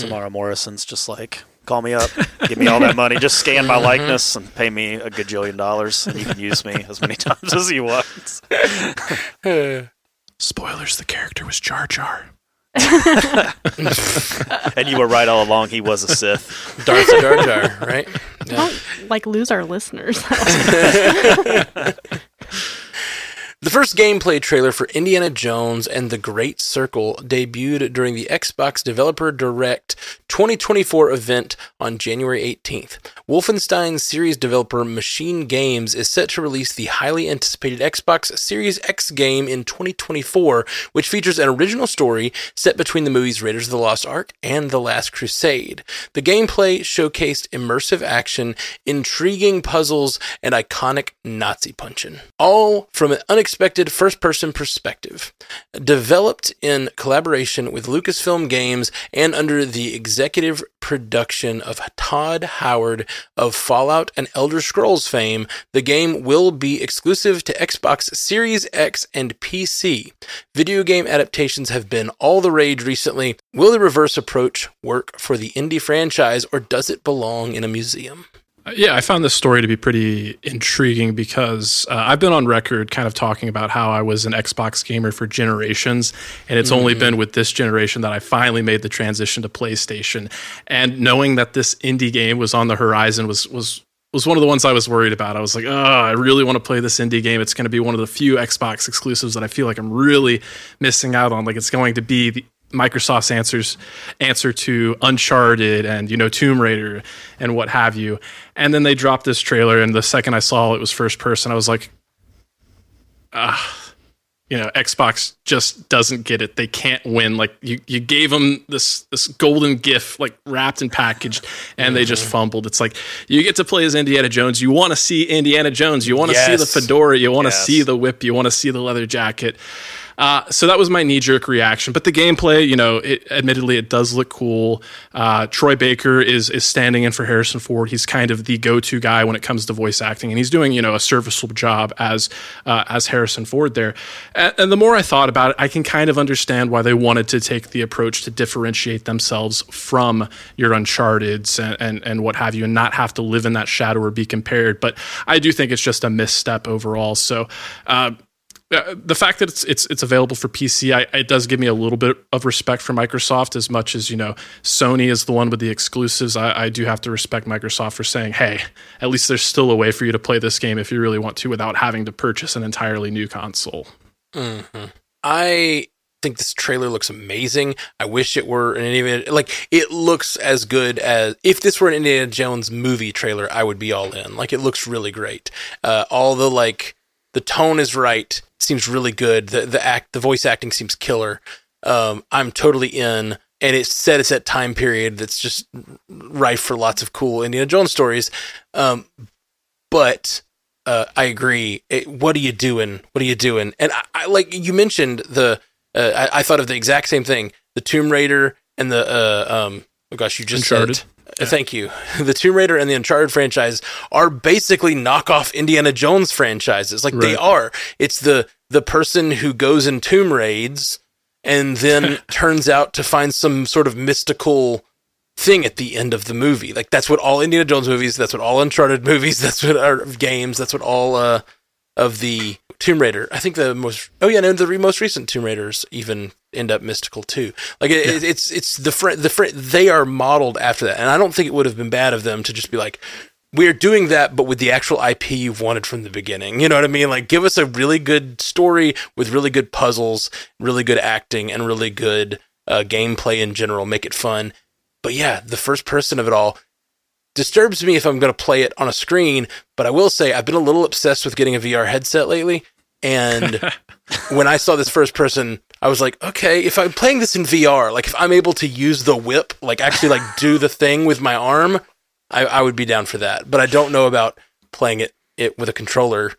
Hmm. Temuera Morrison's just like, call me up, give me all that (laughs) money, just scan my hmm. likeness and pay me a gajillion dollars, and you can use me as many (laughs) times as you want. (laughs) Spoilers: the character was Jar Jar. And you were right all along. He was a Sith. Darth Jar Jar, right? Yeah. don't like lose our listeners. The first gameplay trailer for Indiana Jones and the Great Circle debuted during the Xbox Developer Direct 2024 event on January 18th. Wolfenstein series developer Machine Games is set to release the highly anticipated Xbox Series X game in 2024, which features an original story set between the movies Raiders of the Lost Ark and The Last Crusade. The gameplay showcased immersive action, intriguing puzzles, and iconic Nazi punching, all from an unexpected first person perspective. Developed in collaboration with Lucasfilm Games and under the executive production of Todd Howard of Fallout and Elder Scrolls fame, the game will be exclusive to Xbox Series X and PC. Video game adaptations have been all the rage recently. Will the reverse approach work for the indie franchise or does it belong in a museum? Uh, Yeah, I found this story to be pretty intriguing because uh, I've been on record kind of talking about how I was an Xbox gamer for generations, and it's only been with this generation that I finally made the transition to PlayStation. And knowing that this indie game was on the horizon was was was one of the ones I was worried about. I was like, oh, I really want to play this indie game. It's going to be one of the few Xbox exclusives that I feel like I'm really missing out on. Like it's going to be the, Microsoft's answers answer to Uncharted and you know Tomb Raider and what have you. And then they dropped this trailer, and the second I saw it was first person, I was like, ah. You know, Xbox just doesn't get it. They can't win. Like you, you gave them this this golden gift, like wrapped and packaged, and they just fumbled. It's like you get to play as Indiana Jones. You want to see Indiana Jones. You want to see the fedora. You want to Yes. see the whip. You want to see the leather jacket. Uh, so that was my knee jerk reaction. But the gameplay, you know, it, admittedly, it does look cool. Uh, Troy Baker is is standing in for Harrison Ford. He's kind of the go to guy when it comes to voice acting, and he's doing you know a serviceable job as uh, as Harrison Ford there. And, and the more I thought about it, I can kind of understand why they wanted to take the approach to differentiate themselves from your Uncharted's and, and and what have you, and not have to live in that shadow or be compared. But I do think it's just a misstep overall. So. Uh, the fact that it's it's it's available for PC, I, it does give me a little bit of respect for Microsoft. As much as you know, Sony is the one with the exclusives. I, I do have to respect Microsoft for saying, "Hey, at least there's still a way for you to play this game if you really want to, without having to purchase an entirely new console." I think this trailer looks amazing. I wish it were an Indiana like it looks as good as if this were an Indiana Jones movie trailer, I would be all in. Like it looks really great. Uh, all the like the tone is right. Seems really good. The the act the voice acting seems killer. Um, I'm totally in. And it's set it's that time period that's just rife for lots of cool Indiana Jones stories. Um, but uh, I agree. It, what are you doing? What are you doing? And I, I like you mentioned the. Uh, I, I thought of the exact same thing. The Tomb Raider and the. Uh, um, oh gosh, you just Uncharted. said. Uh, Thank you. (laughs) The Tomb Raider and the Uncharted franchise are basically knockoff Indiana Jones franchises. Like they are. It's the the person who goes in tomb raids and then (laughs) turns out to find some sort of mystical thing at the end of the movie. Like that's what all Indiana Jones movies, that's what all Uncharted (laughs) movies, that's what our games, that's what all uh, of the Tomb Raider. I think the most oh yeah, no, the re- most recent Tomb Raiders even end up mystical too. Like it, it- it's it's the fr- the fr- they are modeled after that, and I don't think it would have been bad of them to just be like. We're doing that, but with the actual IP you've wanted from the beginning. You know what I mean? Like, give us a really good story with really good puzzles, really good acting, and really good uh, gameplay in general. Make it fun. But yeah, the first person of it all disturbs me if I'm going to play it on a screen. But I will say I've been a little obsessed with getting a VR headset lately, and (laughs) when I saw this first person, I was like, okay, if I'm playing this in VR, like if I'm able to use the whip, like actually like do the thing with my arm, I, I would be down for that. But I don't know about playing it it with a controller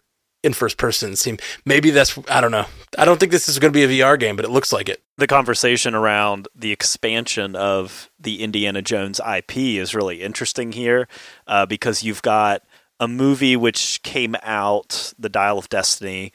in first person. Seem maybe that's I don't know. I don't think this is going to be a VR game, but it looks like it. The conversation around the expansion of the Indiana Jones IP is really interesting here uh, because you've got a movie which came out, The Dial of Destiny,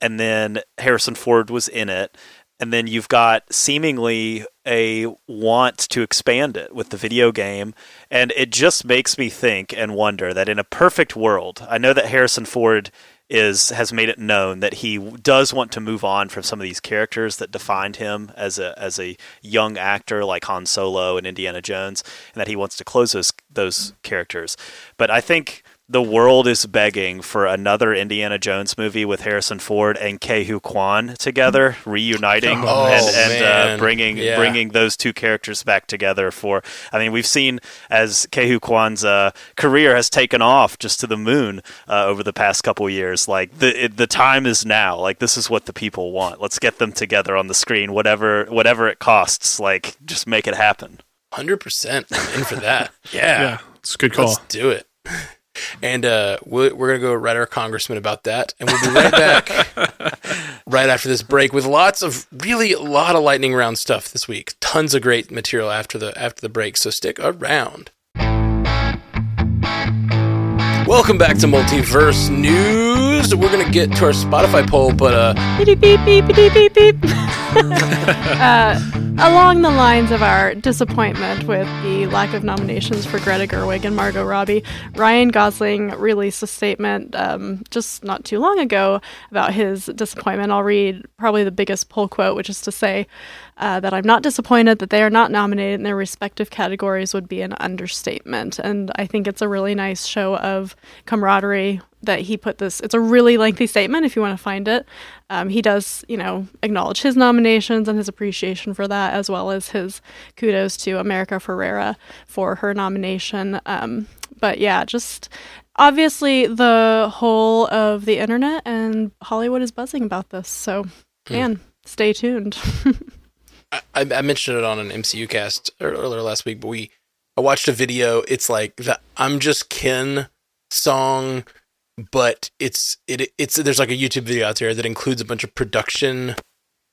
and then Harrison Ford was in it. And then you've got seemingly a want to expand it with the video game. And it just makes me think and wonder that in a perfect world, I know that Harrison Ford is has made it known that he does want to move on from some of these characters that defined him as a as a young actor like Han Solo and Indiana Jones, and that he wants to close those those characters. But I think the world is begging for another Indiana Jones movie with Harrison Ford and Ke Huy Quan together, reuniting (laughs) Oh, and, and uh, bringing Yeah. bringing those two characters back together. For I mean, we've seen as Ke Huy Quan's uh, career has taken off just to the moon uh, over the past couple years. Like the it, the time is now. Like this is what the people want. Let's get them together on the screen, whatever whatever it costs. Like just make it happen. Hundred percent. In for that. (laughs) Yeah. Yeah, it's a good call. Let's do it. And uh, we're, we're going to go write our congressman about that. And we'll be right back (laughs) right after this break with lots of really a lot of lightning round stuff this week. Tons of great material after the after the break. So stick around. Welcome back to Multiverse News. We're going to get to our Spotify poll, but uh, beep beep beep beep beep beep. (laughs) uh, along the lines of our disappointment with the lack of nominations for Greta Gerwig and Margot Robbie, Ryan Gosling released a statement um, just not too long ago about his disappointment. I'll read probably the biggest poll quote, which is to say uh, that I'm not disappointed that they are not nominated in their respective categories would be an understatement. And I think it's a really nice show of camaraderie that he put this. It's a really lengthy statement if you want to find it. Um, he does, you know, acknowledge his nominations and his appreciation for that, as well as his kudos to America Ferrera for her nomination. Um, but yeah, just obviously the whole of the internet and Hollywood is buzzing about this. So, man, stay tuned. (laughs) I, I mentioned it on an MCU cast earlier last week, but we I watched a video. It's like the "I'm Just Ken" song, but it's it it's there's like a YouTube video out there that includes a bunch of production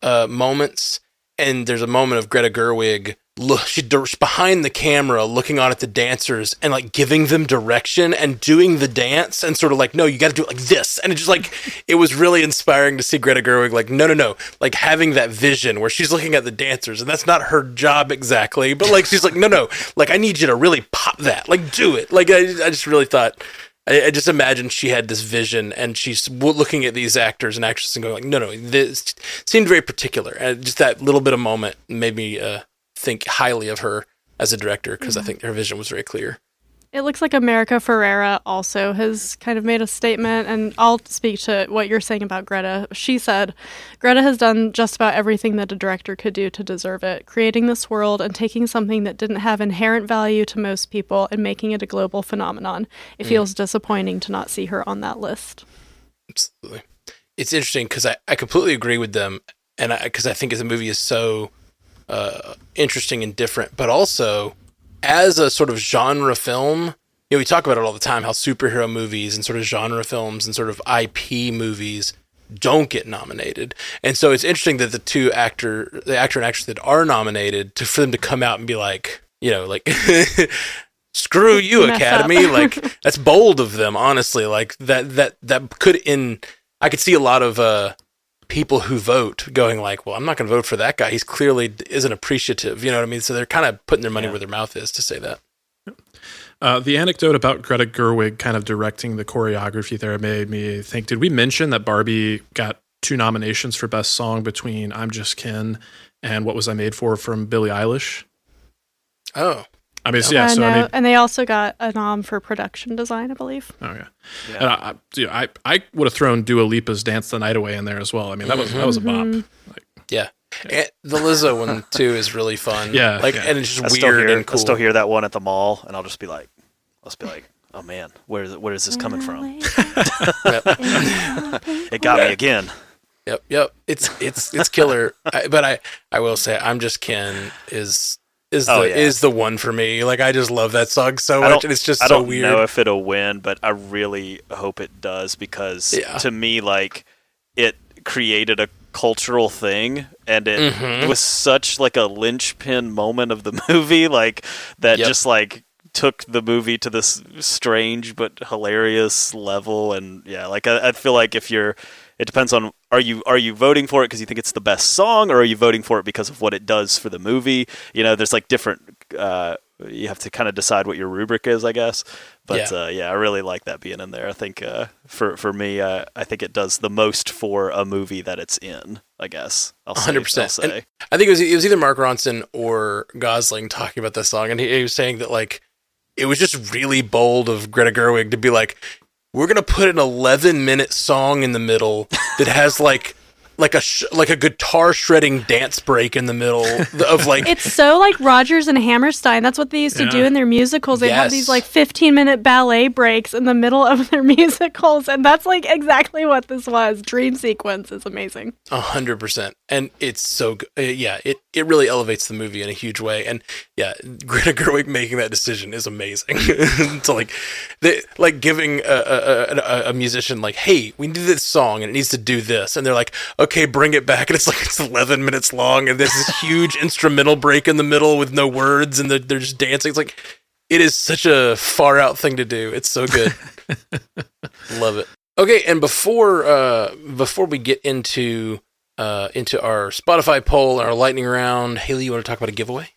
uh, moments, and there's a moment of Greta Gerwig. Look, she's behind the camera, looking on at the dancers and like giving them direction and doing the dance, and sort of like, no, you got to do it like this. And it's just like, (laughs) it was really inspiring to see Greta Gerwig like, no, no, no, like having that vision where she's looking at the dancers, and that's not her job exactly, but like she's like, no, no, like I need you to really pop that, like do it. Like I, I just really thought. I, I just imagine she had this vision, and she's looking at these actors and actresses and going like, "No, no, this seemed very particular." And just that little bit of moment made me uh, think highly of her as a director because I mm-hmm. think her vision was very clear. It looks like America Ferrera also has kind of made a statement, and I'll speak to what you're saying about Greta. She said, Greta has done just about everything that a director could do to deserve it, creating this world and taking something that didn't have inherent value to most people and making it a global phenomenon. It mm. feels disappointing to not see her on that list. Absolutely, it's interesting because I, I completely agree with them, and because I, think the movie is so uh, interesting and different, but also as a sort of genre film, you know, we talk about it all the time how superhero movies and sort of genre films and sort of IP movies don't get nominated. And so it's interesting that the two actor, the actor and actress that are nominated, to for them to come out and be like, you know, like, (laughs) screw you, Academy. like (laughs) that's bold of them, honestly. Like that, that, that could in, I could see a lot of, uh, people who vote going like, well, I'm not going to vote for that guy. He's clearly isn't appreciative. You know what I mean? So they're kind of putting their money Yeah. where their mouth is to say that. Uh, the anecdote about Greta Gerwig kind of directing the choreography there made me think did we mention that Barbie got two nominations for Best Song between I'm Just Ken and What Was I Made For from Billie Eilish? Oh, I mean, so yeah, and, so I uh, mean, and they also got a nom for production design, I believe. oh yeah. Yeah. And I, I, you know, I, I would have thrown Dua Lipa's Dance the Night Away in there as well. I mean, that was that was a bop. Mhm. yeah. And the Lizzo one too is really fun. Yeah, like yeah. and it's just I still weird hear, and cool. I still hear that one at the mall, and I'll just be like, I'll just be like, oh man, where is where is this coming from? (laughs) It got me again. Yep, yep. It's it's it's killer. I, but I I will say I'm just Ken is is the Oh, yeah. is the one for me. Like I just love that song so much, and it's just I so weird. I don't know if it'll win, but I really hope it does because Yeah. to me, like it created a cultural thing, and it Mhm. was such like a linchpin moment of the (laughs) movie, like that Yep. just like took the movie to this strange but hilarious level. And yeah, like I, I feel like if you're, it depends on are you are you voting for it because you think it's the best song, or are you voting for it because of what it does for the movie? You know, there's like different. Uh, you have to kind of decide what your rubric is, I guess. But Yeah. uh, yeah, I really like that being in there. I think uh, for for me, uh, I think it does the most for a movie that it's in. I guess I'll say. 100%. I'll say. I think it was it was either Mark Ronson or Gosling talking about this song, and he, he was saying that like it was just really bold of Greta Gerwig to be like, we're gonna put an 11 minute song in the middle that has like like a sh- like a guitar shredding dance break in the middle (laughs) of like It's so like Rodgers and Hammerstein. That's what they used to do in their musicals. They have these like 15 minute ballet breaks in the middle of their (laughs) musicals. And that's like exactly what this was. Dream sequence is amazing. A hundred percent, and it's so good. Uh, yeah, it it really elevates the movie in a huge way. And yeah, Greta (laughs) Gerwig making that decision is amazing. to like, they, like giving a, a, a, a musician like, hey, we need this song and it needs to do this, and they're like, okay, bring it back, and it's like it's eleven minutes long, and there's this huge (laughs) instrumental break in the middle with no words, and they're, they're just dancing. It's like it is such a far out thing to do. It's so good. (laughs) Love it. Okay, and before uh before we get into uh into our Spotify poll and our lightning round, Haley, you want to talk about a giveaway?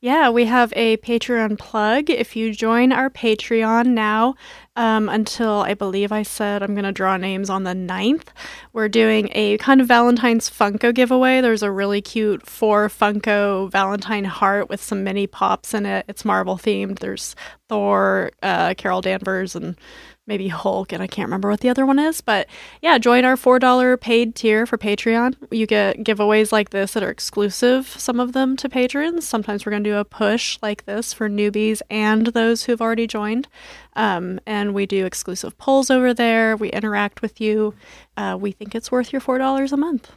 Yeah, we have a Patreon plug. If you join our Patreon now, um, until I believe I said I'm going to draw names on the 9th, we're doing a kind of Valentine's Funko giveaway. There's a really cute four Funko Valentine heart with some mini pops in it. It's Marvel themed. There's Thor, uh, Carol Danvers, and maybe Hulk, and I can't remember what the other one is. But yeah, join our $4 paid tier for Patreon. You get giveaways like this that are exclusive, some of them to patrons. Sometimes we're going to do a push like this for newbies and those who've already joined. Um, and we do exclusive polls over there. We interact with you. Uh, we think it's worth your $4 a month.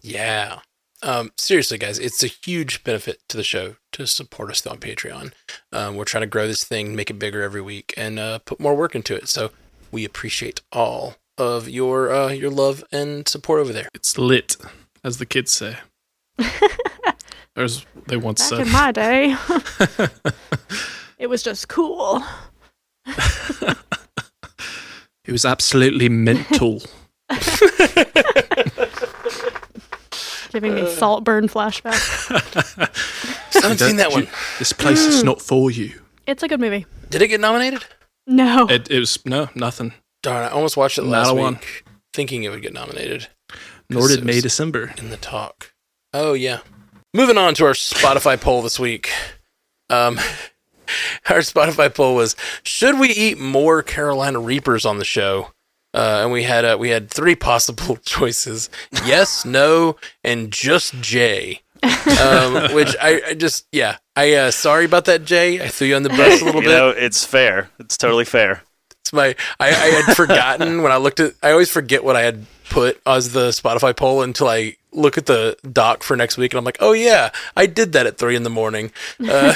Yeah. Um, seriously, guys, it's a huge benefit to the show to support us on Patreon. Um, we're trying to grow this thing, make it bigger every week, and uh, put more work into it. So we appreciate all of your uh, your love and support over there. It's lit, as the kids say. (laughs) or as they once Back said. in my day, (laughs) it was just cool. (laughs) It was absolutely mental. Giving me Saltburn flashbacks. (laughs) I haven't seen that one. This place is not for you. It's a good movie. Did it get nominated? No. It, it was no nothing. Darn, I almost watched it Not last a week, one. thinking it would get nominated. Nor did May December. in the talk. Oh yeah. Moving on to our Spotify poll this week. Um, (laughs) our Spotify poll was: Should we eat more Carolina Reapers on the show? Uh, and we had uh, we had three possible (laughs) choices: yes, no, and just Jay. um, (laughs) which I, I just yeah I uh, sorry about that Jay. I threw you on the bus a little You bit. know, it's fair. It's totally fair. It's my I, I had forgotten when I looked at I always forget what I had put as the Spotify poll until I look at the doc for next week and I'm like, oh yeah, I did that at three in the morning. Uh,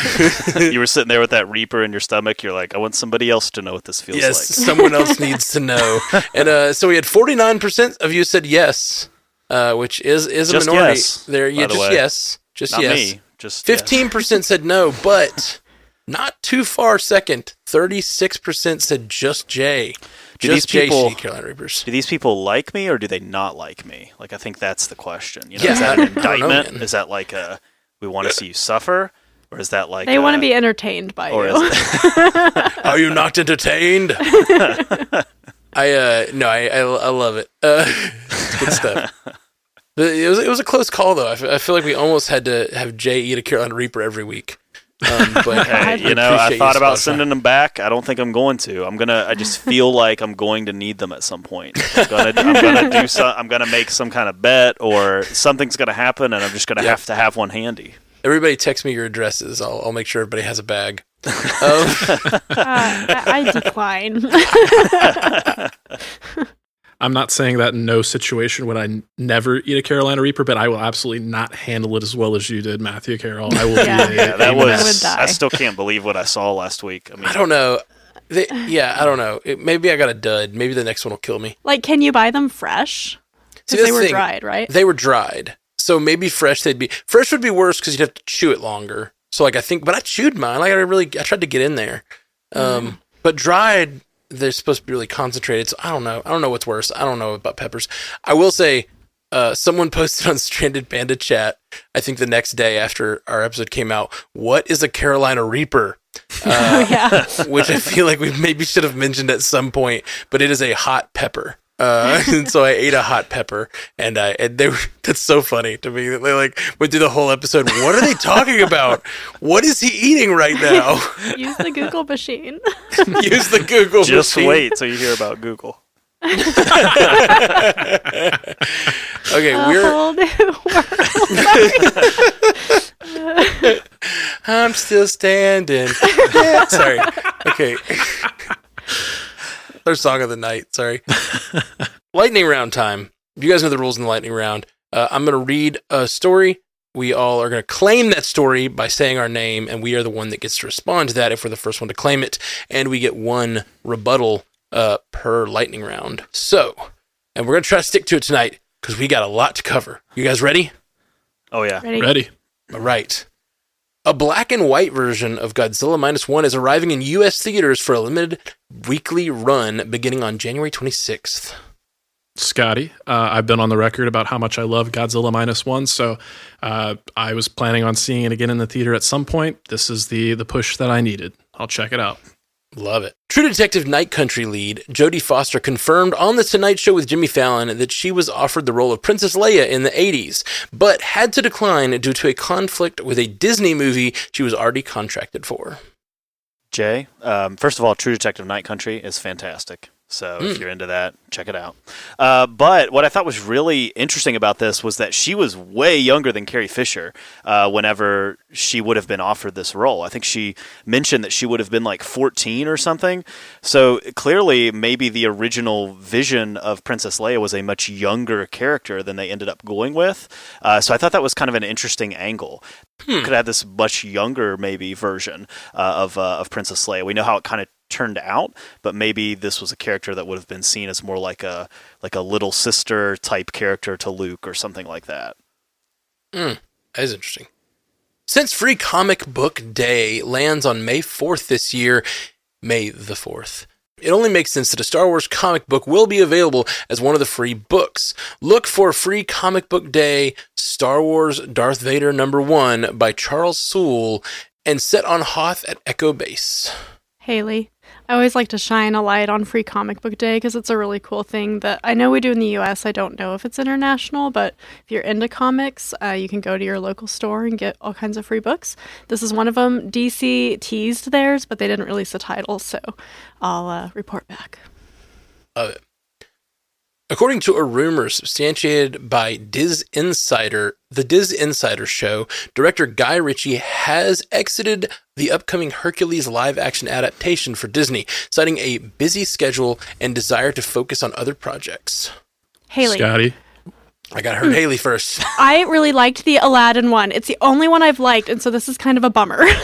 (laughs) you were sitting there with that reaper in your stomach. You're like, I want somebody else to know what this feels like. yes, like. someone else (laughs) needs to know. And uh, so we had 49% of you said yes, uh, which is is a Just minority. yes, there, yeah, the just way. yes, just Not yes. me. Just. Fifteen percent said no, but not too far second. Thirty-six percent said just Jay. Do just these people- should eat Carolina Reapers. Do these people like me or do they not like me? Like, I think that's the question. You know, Yeah, is that an don't know, indictment? is that like a we want to see you suffer, or is that like they want to be entertained by or you. is it, (laughs) Are you not entertained? (laughs) I uh no, I I, I love it. Uh, (laughs) good stuff. It was it was a close call though. I f- I feel like we almost had to have Jay eat a Carolina Reaper every week. Um, but (laughs) Hey, I you know, I thought about Spotify. sending them back. I don't think I'm going to. I'm gonna. I just feel like I'm going to need them at some point. I'm gonna. I'm gonna do some. I'm gonna make some kind of bet, or something's gonna happen, and I'm just gonna Yeah. have to have one handy. Everybody text me your addresses. I'll I'll make sure everybody has a bag. Um, (laughs) Uh, I, I decline. (laughs) I'm not saying that in no situation would I n- never eat a Carolina Reaper, but I will absolutely not handle it as well as you did, Matthew Carroll. I will. (laughs) Yeah. be a- Yeah, that was. I would die. I still can't believe what I saw last week. I mean, I don't know. They, (sighs) yeah, I don't know. It, maybe I got a dud. Maybe the next one will kill me. Like, can you buy them fresh? See, Because they were thing. dried, right? They were dried, so maybe fresh. They'd be fresh would be worse because you'd have to chew it longer. So like I think, but I chewed mine. Like I really, I tried to get in there. Um, but dried, they're supposed to be really concentrated. So I don't know. I don't know what's worse. I don't know about peppers. I will say, uh, someone (laughs) posted on Stranded Panda chat. I think the next day after our episode came out, what is a Carolina Reaper? (laughs) Uh, yeah. which I feel like we maybe should have mentioned at some point, but it is a hot pepper. Uh, (laughs) and so I ate a hot pepper, and I and they were, (laughs) that's so funny to me. They like went through the whole episode. What are they talking about? What is he eating right now? (laughs) Use the Google machine. Use the Google. just machine. wait till you hear about Google. Okay, A we're. whole new world. I'm still standing. Yeah, sorry. Okay. Their song of the night. Sorry. (laughs) lightning round time. You guys know the rules in the lightning round. Uh, I'm going to read a story. We all are going to claim that story by saying our name, and we are the one that gets to respond to that if we're the first one to claim it. And we get one rebuttal uh, per lightning round. So, and we're going to try to stick to it tonight because we got a lot to cover. You guys ready? Oh yeah, Ready? Ready? All right. A black and white version of Godzilla Minus One is arriving in U.S. theaters for a limited weekly run beginning on January 26th. Scotty, uh, I've been on the record about how much I love Godzilla minus one, so uh, I was planning on seeing it again in the theater at some point. This is the the push that I needed. I'll check it out. Love it. True Detective Night Country lead Jodie Foster confirmed on The Tonight Show with Jimmy Fallon that she was offered the role of Princess Leia in the 80s, but had to decline due to a conflict with a Disney movie she was already contracted for. Jay. Um, first of all, True Detective Night Country is fantastic. So if Mm. you're into that, check it out. Uh, but what I thought was really interesting about this was that she was way younger than Carrie Fisher uh, whenever she would have been offered this role. I think she mentioned that she would have been like 14 or something. So clearly, maybe the original vision of Princess Leia was a much younger character than they ended up going with. Uh, so I thought that was kind of an interesting angle. Could have this much younger, maybe version uh, of uh, of Princess Leia. We know how it kind of turned out, but maybe this was a character that would have been seen as more like a like a little sister type character to Luke or something like that. Hmm, that is interesting. Since Free Comic Book Day lands on May 4th this year, May the 4th, it only makes sense that a Star Wars comic book will be available as one of the free books. Look for Free Comic Book Day Star Wars Darth Vader number 1 by Charles Soule and set on Hoth at Echo Base. Haley. I always like to shine a light on Free Comic Book Day because it's a really cool thing that I know we do in the US. I don't know if it's international, but if you're into comics, uh, you can go to your local store and get all kinds of free books. This is one of them. DC teased theirs, but they didn't release the title, so I'll uh, report back. of it. According to a rumor substantiated by Diz Insider, the DisInsider show, director Guy Ritchie has exited the upcoming Hercules live action adaptation for Disney, citing a busy schedule and desire to focus on other projects. Haley. Scotty, I got heard Haley first. (laughs) I really liked the Aladdin one. It's the only one I've liked, and so this is kind of a bummer. (laughs)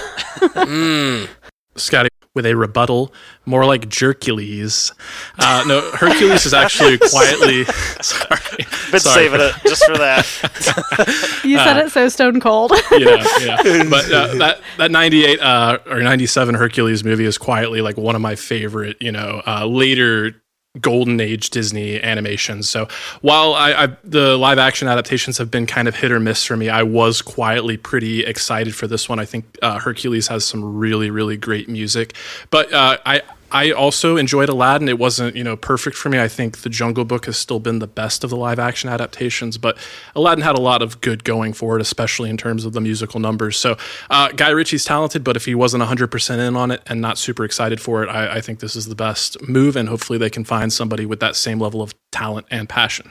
Mm. Scotty, with a rebuttal, more like Jercules. Uh, no, Hercules is actually (laughs) quietly. Sorry, Been Sorry. saving it just for that. (laughs) you said it so stone cold. (laughs) yeah, yeah. But uh, that that ninety eight uh, or ninety seven Hercules movie is quietly like one of my favorite. You know, uh, later golden age Disney animations. So while I, I the live action adaptations have been kind of hit or miss for me, I was quietly pretty excited for this one. I think uh, Hercules has some really really great music, but uh, I. I also enjoyed Aladdin. It wasn't, you know, perfect for me. I think The Jungle Book has still been the best of the live action adaptations, but Aladdin had a lot of good going for it, especially in terms of the musical numbers. So uh, Guy Ritchie's talented, but if he wasn't 100% in on it and not super excited for it, I, I think this is the best move, and hopefully they can find somebody with that same level of talent and passion.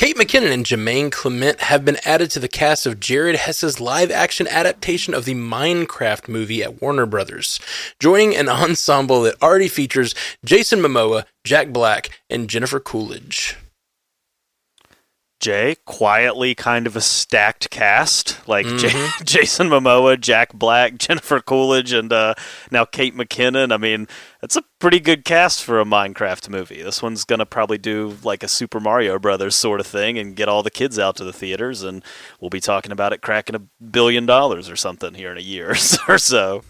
Kate McKinnon and Jermaine Clement have been added to the cast of Jared Hess's live action adaptation of the Minecraft movie at Warner Brothers, joining an ensemble that already features Jason Momoa, Jack Black, and Jennifer Coolidge. Jay, quietly kind of a stacked cast like Mm-hmm. (laughs) Jason Momoa, Jack Black, Jennifer Coolidge, and uh, now Kate McKinnon. I mean, that's a pretty good cast for a Minecraft movie. This one's gonna probably do like a Super Mario Brothers sort of thing and get all the kids out to the theaters, and we'll be talking about it cracking a billion dollars or something here in a year (laughs) or so.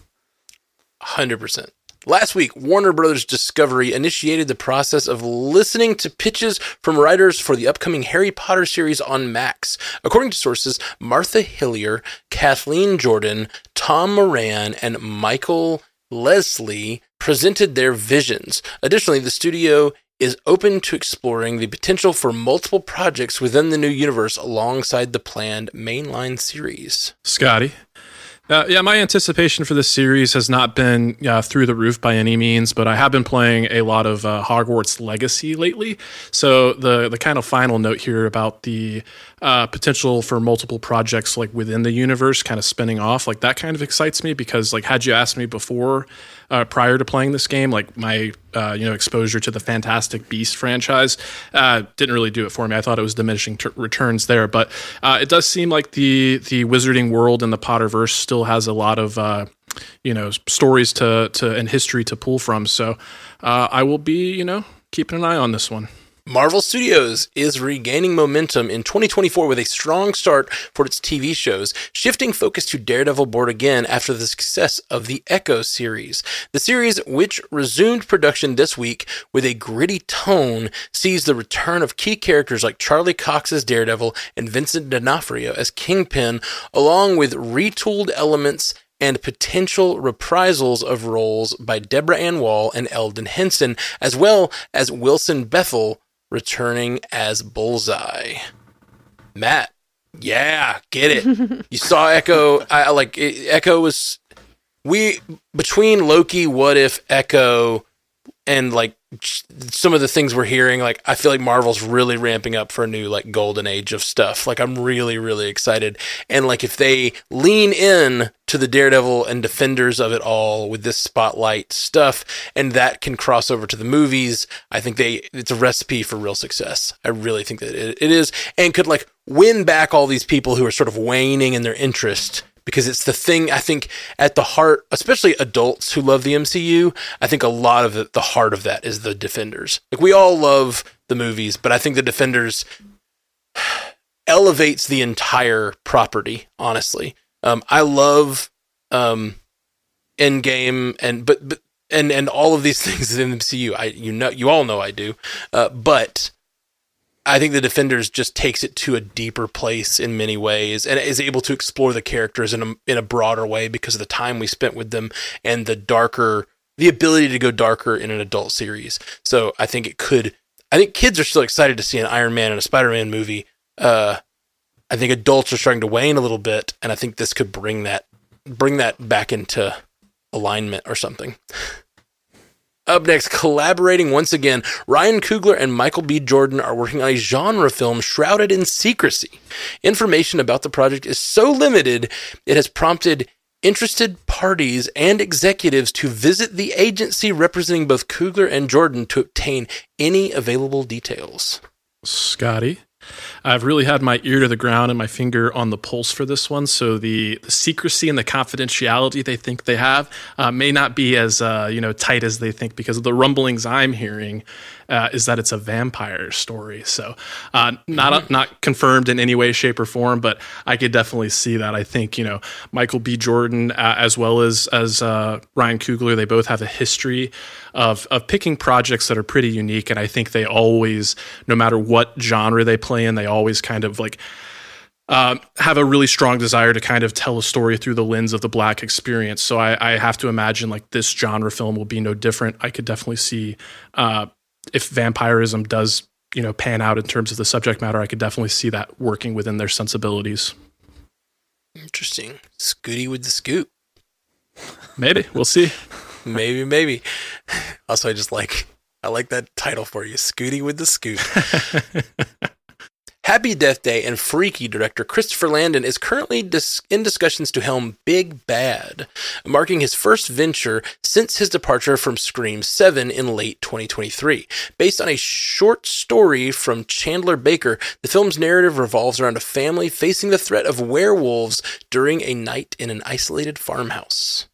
100%. Last week, Warner Brothers Discovery initiated the process of listening to pitches from writers for the upcoming Harry Potter series on Max. According to sources, Martha Hillier, Kathleen Jordan, Tom Moran, and Michael Lesslie presented their visions. Additionally, the studio is open to exploring the potential for multiple projects within the new universe alongside the planned mainline series. Scotty. Uh, yeah, my anticipation for this series has not been uh, through the roof by any means, but I have been playing a lot of uh, Hogwarts Legacy lately. So the the kind of final note here about the uh, potential for multiple projects like within the universe, kind of spinning off, like that kind of excites me because like had you asked me before, uh, prior to playing this game, like my uh, you know exposure to the Fantastic Beast franchise uh, didn't really do it for me. I thought it was diminishing t- returns there, but uh, it does seem like the the Wizarding world and the Potterverse still has a lot of uh, you know stories to to and history to pull from. So uh, I will be you know keeping an eye on this one. Marvel Studios is regaining momentum in 2024 with a strong start for its TV shows, shifting focus to Daredevil Born Again after the success of the Echo series. The series, which resumed production this week with a gritty tone, sees the return of key characters like Charlie Cox as Daredevil and Vincent D'Onofrio as Kingpin, along with retooled elements and potential reprisals of roles by Deborah Ann Woll and Elden Henson, as well as Wilson Bethel returning as Bullseye. Matt, yeah, get it. (laughs) you saw Echo. I like it, Echo was we between Loki, What If, Echo, and like some of the things we're hearing. Like I feel like Marvel's really ramping up for a new like golden age of stuff. Like I'm really really excited. And like if they lean in to the Daredevil and Defenders of it all with this spotlight stuff, and that can cross over to the movies, I think they it's a recipe for real success. I really think that it, it is, and could like win back all these people who are sort of waning in their interest because it's the thing I think at the heart, especially adults who love the MCU. I think a lot of the, the heart of that is the Defenders. Like we all love the movies, but I think the Defenders (sighs) elevates the entire property. Honestly, um, I love um, Endgame and but but and and all of these (laughs) things in the MCU. I you know you all know I do, uh, but. I think the Defenders just takes it to a deeper place in many ways and is able to explore the characters in a, in a broader way because of the time we spent with them and the darker, the ability to go darker in an adult series. So I think it could, I think kids are still excited to see an Iron Man and a Spider Man movie. Uh, I think adults are starting to wane a little bit, and I think this could bring that, bring that back into alignment or something. Up next, collaborating once again, Ryan Coogler and Michael B. Jordan are working on a genre film shrouded in secrecy. Information about the project is so limited, it has prompted interested parties and executives to visit the agency representing both Coogler and Jordan to obtain any available details. Scotty. I've really had my ear to the ground and my finger on the pulse for this one. So the, the secrecy and the confidentiality they think they have uh, may not be as uh, you know tight as they think because of the rumblings I'm hearing uh, is that it's a vampire story. So uh, not not confirmed in any way, shape, or form, but I could definitely see that. I think you know Michael B. Jordan uh, as well as as uh, Ryan Coogler, they both have a history of of picking projects that are pretty unique, and I think they always, no matter what genre they play in, they always kind of like um, have a really strong desire to kind of tell a story through the lens of the black experience. So I, I have to imagine like this genre film will be no different. I could definitely see uh, if vampirism does you know pan out in terms of the subject matter. I could definitely see that working within their sensibilities. Interesting. Scooty with the scoop. Maybe we'll see. (laughs) (laughs) maybe, maybe. Also, I just like I like that title for you, Scooty with the Scoot. (laughs) Happy Death Day and Freaky director Christopher Landon is currently dis- in discussions to helm Big Bad, marking his first venture since his departure from Scream 7 in late 2023. Based on a short story from Chandler Baker, the film's narrative revolves around a family facing the threat of werewolves during a night in an isolated farmhouse.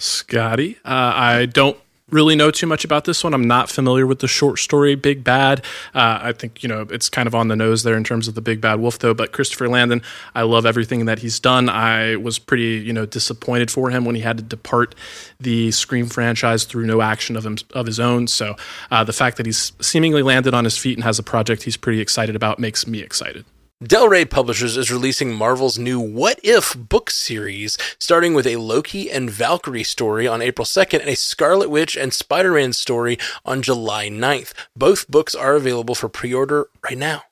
Scotty, uh, I don't really know too much about this one. I'm not familiar with the short story Big Bad. Uh, I think you know it's kind of on the nose there in terms of the Big Bad Wolf, though. But Christopher Landon, I love everything that he's done. I was pretty you know disappointed for him when he had to depart the Scream franchise through no action of him of his own. So uh, the fact that he's seemingly landed on his feet and has a project he's pretty excited about makes me excited. Del Rey Publishers is releasing Marvel's new What If book series, starting with a Loki and Valkyrie story on April 2nd and a Scarlet Witch and Spider Man story on July 9th. Both books are available for pre order right now.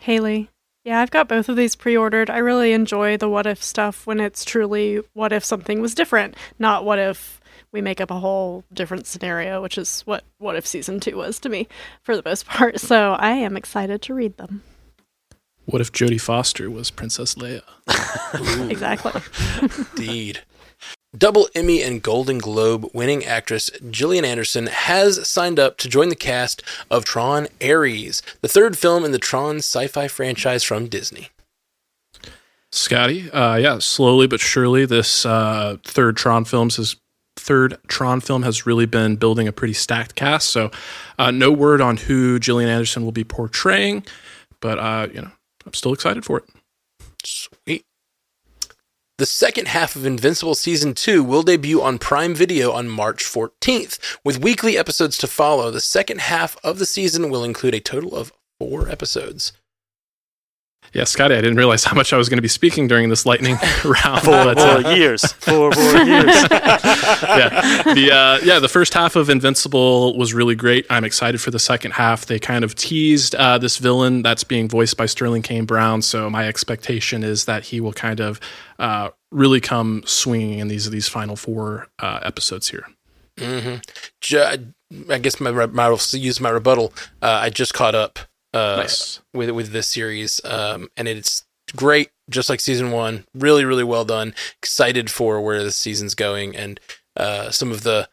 Haley. Yeah, I've got both of these pre ordered. I really enjoy the what if stuff when it's truly what if something was different, not what if we make up a whole different scenario, which is what what if season two was to me for the most part. (laughs) So I am excited to read them. What if Jodie Foster was Princess Leia? (laughs) exactly. Indeed. Double Emmy and Golden Globe winning actress Gillian Anderson has signed up to join the cast of Tron Ares, the third film in the Tron sci fi franchise from Disney. Scotty, uh, yeah, slowly but surely, this uh, third Tron films has third Tron film has really been building a pretty stacked cast. So, uh, no word on who Gillian Anderson will be portraying, but uh, you know, I'm still excited for it. Sweet. The second half of Invincible Season 2 will debut on Prime Video on March 14th, with weekly episodes to follow. The second half of the season will include a total of four episodes. Yeah, Scotty, I didn't realize how much I was going to be speaking during this lightning (laughs) round. Four but, more uh, years. (laughs) Four more years. (laughs) yeah, the uh, yeah the first half of Invincible was really great. I'm excited for the second half. They kind of teased uh, this villain that's being voiced by Sterling K. Brown, so my expectation is that he will kind of uh, really come swinging in these these final four uh, episodes here. Mm-hmm. Ju- I guess my, my I'll use my rebuttal. Uh, I just caught up uh, Nice. with with this series, um, and it's great, just like season one. Really, really well done. Excited for where the season's going, and uh, some of the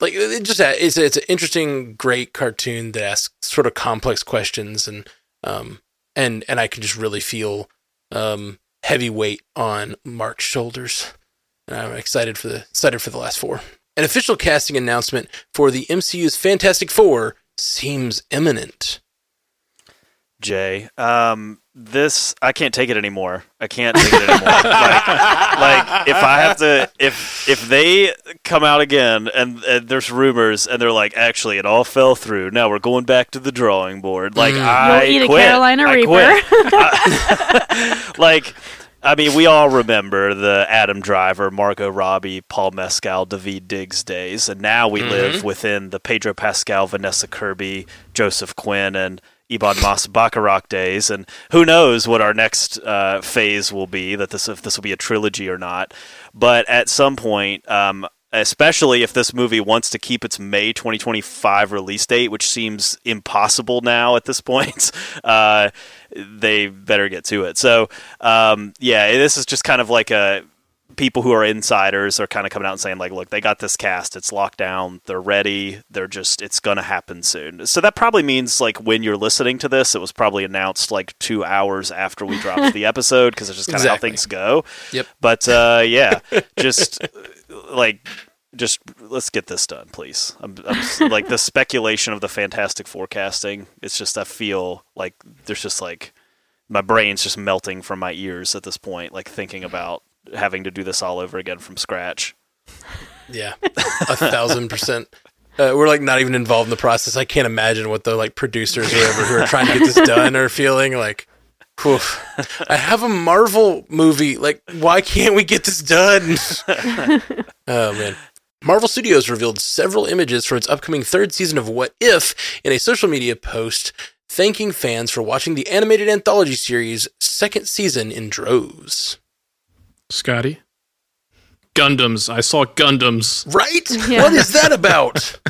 like it just it's it's an interesting, great cartoon that asks sort of complex questions, and um and and I can just really feel um heavy weight on Mark's shoulders, and I'm excited for the excited for the last four. An official casting announcement for the MCU's Fantastic Four seems imminent. Jay. Um, this I can't take it anymore. I can't take it anymore. (laughs) like, like if I have to, if if they come out again and, and there's rumors and they're like, actually, it all fell through. Now we're going back to the drawing board. Like Mm. I You'll eat a quit. Carolina I Reaper. quit. (laughs) (laughs) like. I mean, we all remember the Adam Driver, Margot Robbie, Paul Mescal, Daveed Diggs days, and now we live within the Pedro Pascal, Vanessa Kirby, Joseph Quinn, and Ebon Moss-Bachrach days, and who knows what our next uh, phase will be? That this if this will be a trilogy or not. But at some point, um, especially if this movie wants to keep its May 2025 release date, which seems impossible now at this point, (laughs) uh, they better get to it. So, um, yeah, this is just kind of like a people who are insiders are kind of coming out and saying like look they got this cast. It's locked down. They're ready. They're just it's gonna happen soon. So that probably means like when you're listening to this it was probably announced like two hours after we dropped the (laughs) episode because it's just kind of Exactly. how things go. Yep. but uh, yeah (laughs) just like just let's get this done please. I'm, I'm like the speculation of the Fantastic Four casting it's just i feel like there's just like my brain's just melting from my ears at this point like thinking about having to do this all over again from scratch Yeah, a thousand percent. Uh, we're like not even involved in the process. I can't imagine what the like producers or whatever who are trying to get this done are feeling like. whew, I have a Marvel movie. Like, why can't we get this done? (laughs) oh man. Marvel Studios revealed several images for its upcoming third season of What If in a social media post, thanking fans for watching the animated anthology series' second season in droves. Scotty, Gundams. I saw Gundams. Right? Yeah. What is that about? (laughs)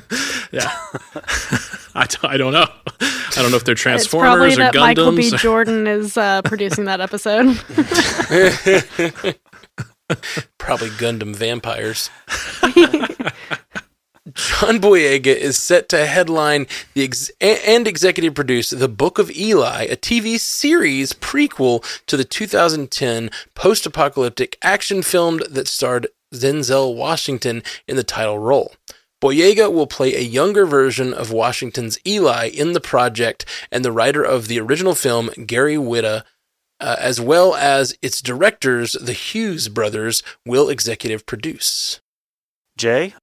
Yeah. (laughs) I, d- I don't know. I don't know if they're It's probably Transformers or that Michael B. (laughs) Jordan is uh, producing that episode. Probably Gundam vampires. John Boyega is set to headline the ex- and executive produce The Book of Eli, a TV series prequel to the 2010 post-apocalyptic action film that starred Denzel Washington in the title role. Boyega will play a younger version of Washington's Eli in the project, and the writer of the original film, Gary Whitta, uh, as well as its directors, the Hughes brothers, will executive produce. Jay,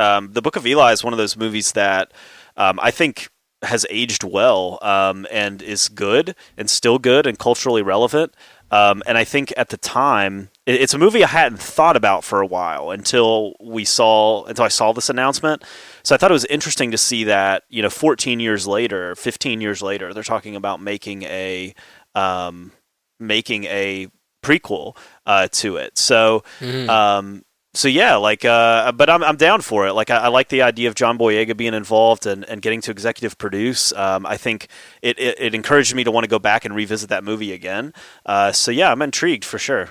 um, the Book of Eli is one of those movies that um, I think has aged well um, and is good and still good and culturally relevant. Um, and I think at the time, it- it's a movie I hadn't thought about for a while until we saw until I saw this announcement. So I thought it was interesting to see that you know, 14 years later, 15 years later, they're talking about making a um, making a prequel uh, to it. So um, so yeah, like, uh, but I'm I'm down for it. Like, I, I like the idea of John Boyega being involved and, and getting to executive produce. Um, I think it, it it encouraged me to want to go back and revisit that movie again. Uh, so yeah, I'm intrigued for sure.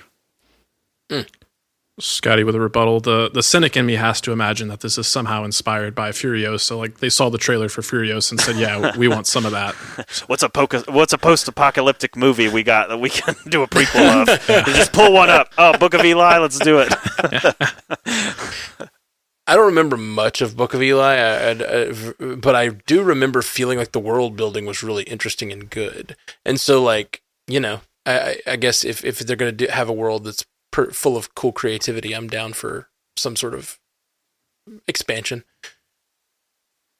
Scotty with a rebuttal. The the cynic in me has to imagine that this is somehow inspired by Furiosa. So, like they saw the trailer for Furiosa and said, "Yeah, (laughs) we want some of that." What's a poca- What's a post-apocalyptic movie we got that we can (laughs) do a prequel of? Just pull one up. Oh, Book of Eli, let's do it. (laughs) I don't remember much of Book of Eli, I, I- I- but I do remember feeling like the world building was really interesting and good. And so, like you know, I, I- I guess if if they're going to have a world that's per, full of cool creativity, I'm down for some sort of expansion.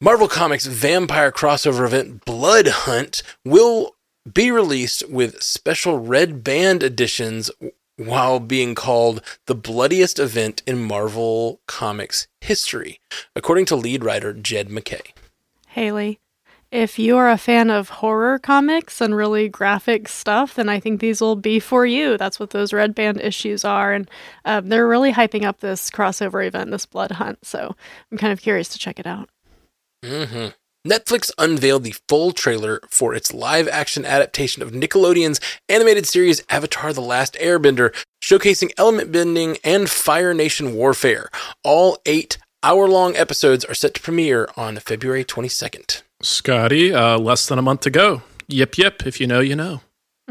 Marvel Comics vampire crossover event Blood Hunt will be released with special red band editions while being called the bloodiest event in Marvel Comics history, according to lead writer Jed MacKay. Haley, if you are a fan of horror comics and really graphic stuff, then I think these will be for you. That's what those red band issues are, and um, they're really hyping up this crossover event, this Blood Hunt. So I'm kind of curious to check it out. hmm Netflix unveiled the full trailer for its live action adaptation of Nickelodeon's animated series Avatar The Last Airbender, showcasing element bending and Fire Nation warfare. All eight hour long episodes are set to premiere on February 22nd. Scotty, uh, less than a month to go. Yip yip. If you know, you know. (laughs) (laughs)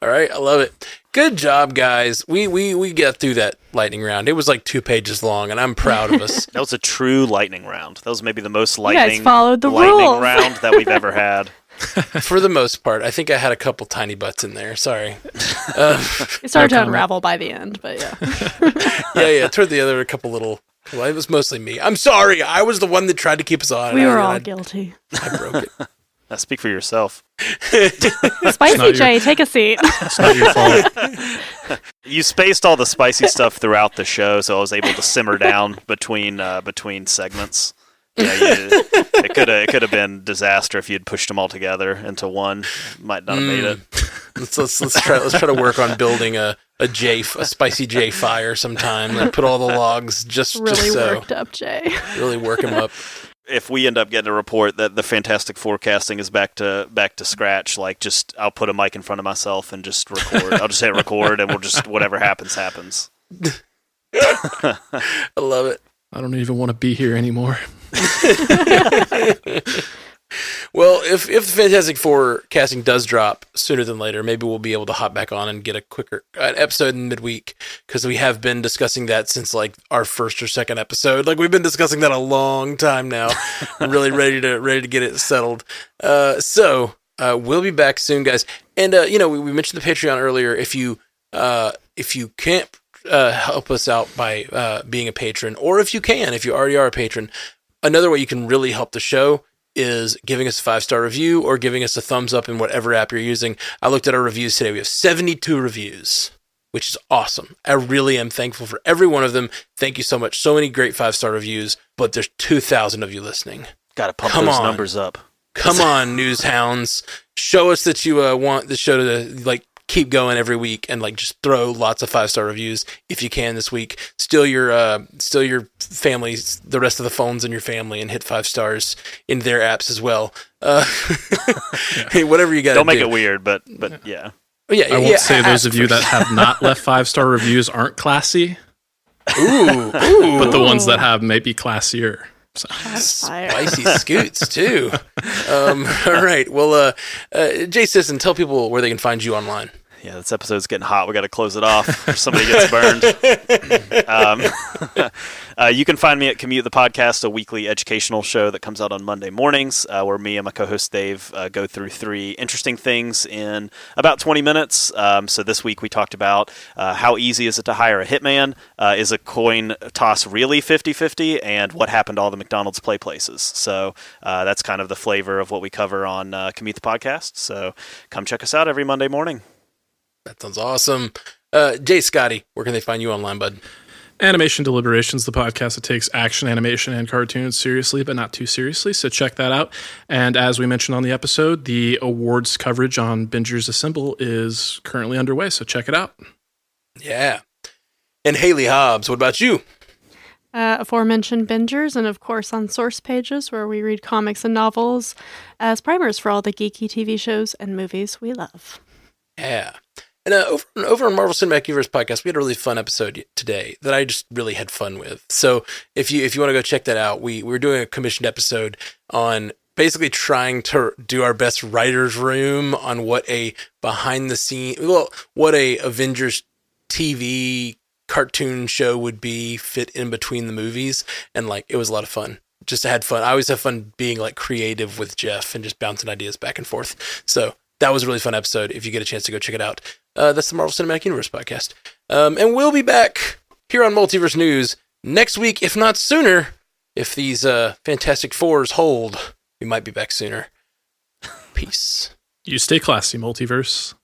All right, I love it. Good job, guys. We we we got through that lightning round. It was like two pages long, and I'm proud of us. (laughs) That was a true lightning round. That was maybe the most guys lightning followed the lightning rules. round that we've ever had. For the most part, I think I had a couple tiny butts in there. Sorry. It started to unravel by the end, but yeah. Yeah, yeah. Toward the other, a couple little. Well, it was mostly me. I'm sorry. I was the one that tried to keep us on. we were all I, guilty. I broke it. (laughs) Now speak for yourself. (laughs) Spicy not your- take a seat. It's not your fault. (laughs) You spaced all the spicy stuff throughout the show, so I was able to simmer down between uh, between segments. Yeah, you, it could have it could have been disaster if you'd pushed them all together into one. Might not have made it. Let's let's let's try let's try to work on building a a J a spicy J fire sometime. Like put all the logs just really just so worked up, Jay. really work them up. If we end up getting a report that the Fantastic Four casting is back to back to scratch, like just I'll put a mic in front of myself and just record. I'll just hit record, and we'll just whatever happens happens. (laughs) I love it. I don't even want to be here anymore. (laughs) Well, if if the Fantastic Four casting does drop sooner than later, maybe we'll be able to hop back on and get a quicker an episode in midweek because we have been discussing that since like our first or second episode. Like we've been discussing that a long time now. (laughs) Really ready to ready to get it settled. Uh, so uh, we'll be back soon, guys. And uh, you know, we, we mentioned the Patreon earlier. If you uh, if you can't uh, help us out by uh, being a patron, or if you can, if you already are a patron, another way you can really help the show is giving us a five star review or giving us a thumbs up in whatever app you're using. I looked at our reviews today. We have 72 reviews, which is awesome. I really am thankful for every one of them. Thank you so much. So many great five star reviews, but there's 2,000 of you listening. Got to pump Come those on. numbers up. Come on, news hounds. Show us that you uh, want the show to like keep going every week and like just throw lots of five star reviews if you can this week. Steal your uh, steal your families, the rest of the phones in your family, and hit five stars in their apps as well. Uh, (laughs) hey, whatever you got. Don't make do. it weird, but but yeah. Oh, yeah, I won't yeah, say a- those of you that have not left (laughs) five star reviews aren't classy, ooh, ooh, but the ones that have may be classier. So, fire. spicy scoots (laughs) too. Um, all right. Well, uh, uh, Jay Sisson, tell people where they can find you online. Yeah, this episode's getting hot. We got to close it off. before Somebody gets burned. (laughs) um, (laughs) uh, you can find me at Commute the Podcast, a weekly educational show that comes out on Monday mornings, uh, where me and my co-host Dave uh, go through three interesting things in about 20 minutes. Um, so this week we talked about uh, how easy is it to hire a hitman? Uh, is a coin toss really 50-50? And what happened to all the McDonald's play places? So uh, that's kind of the flavor of what we cover on uh, Commute the Podcast. So come check us out every Monday morning. That sounds awesome. Uh, Jay Scotty, where can they find you online, bud? Animation Deliberations, the podcast that takes action, animation, and cartoons seriously, but not too seriously. So check that out. And as we mentioned on the episode, the awards coverage on Bingers Assemble is currently underway. So check it out. Yeah. And Haley Hobbs, what about you? Uh, aforementioned bingers, and of course on source pages where we read comics and novels as primers for all the geeky TV shows and movies we love. Yeah. And uh, over, over on Marvel Cinematic Universe podcast, we had a really fun episode today that I just really had fun with. So if you if you want to go check that out, we, we were doing a commissioned episode on basically trying to do our best writers' room on what a behind the scene, well, what a Avengers TV cartoon show would be fit in between the movies, and like it was a lot of fun. Just had fun. I always have fun being like creative with Jeff and just bouncing ideas back and forth. So that was a really fun episode. If you get a chance to go check it out, uh, that's the Marvel Cinematic Universe podcast. Um, and we'll be back here on Multiverse News next week, if not sooner. If these uh, Fantastic Fours hold, we might be back sooner. Peace. You stay classy, multiverse.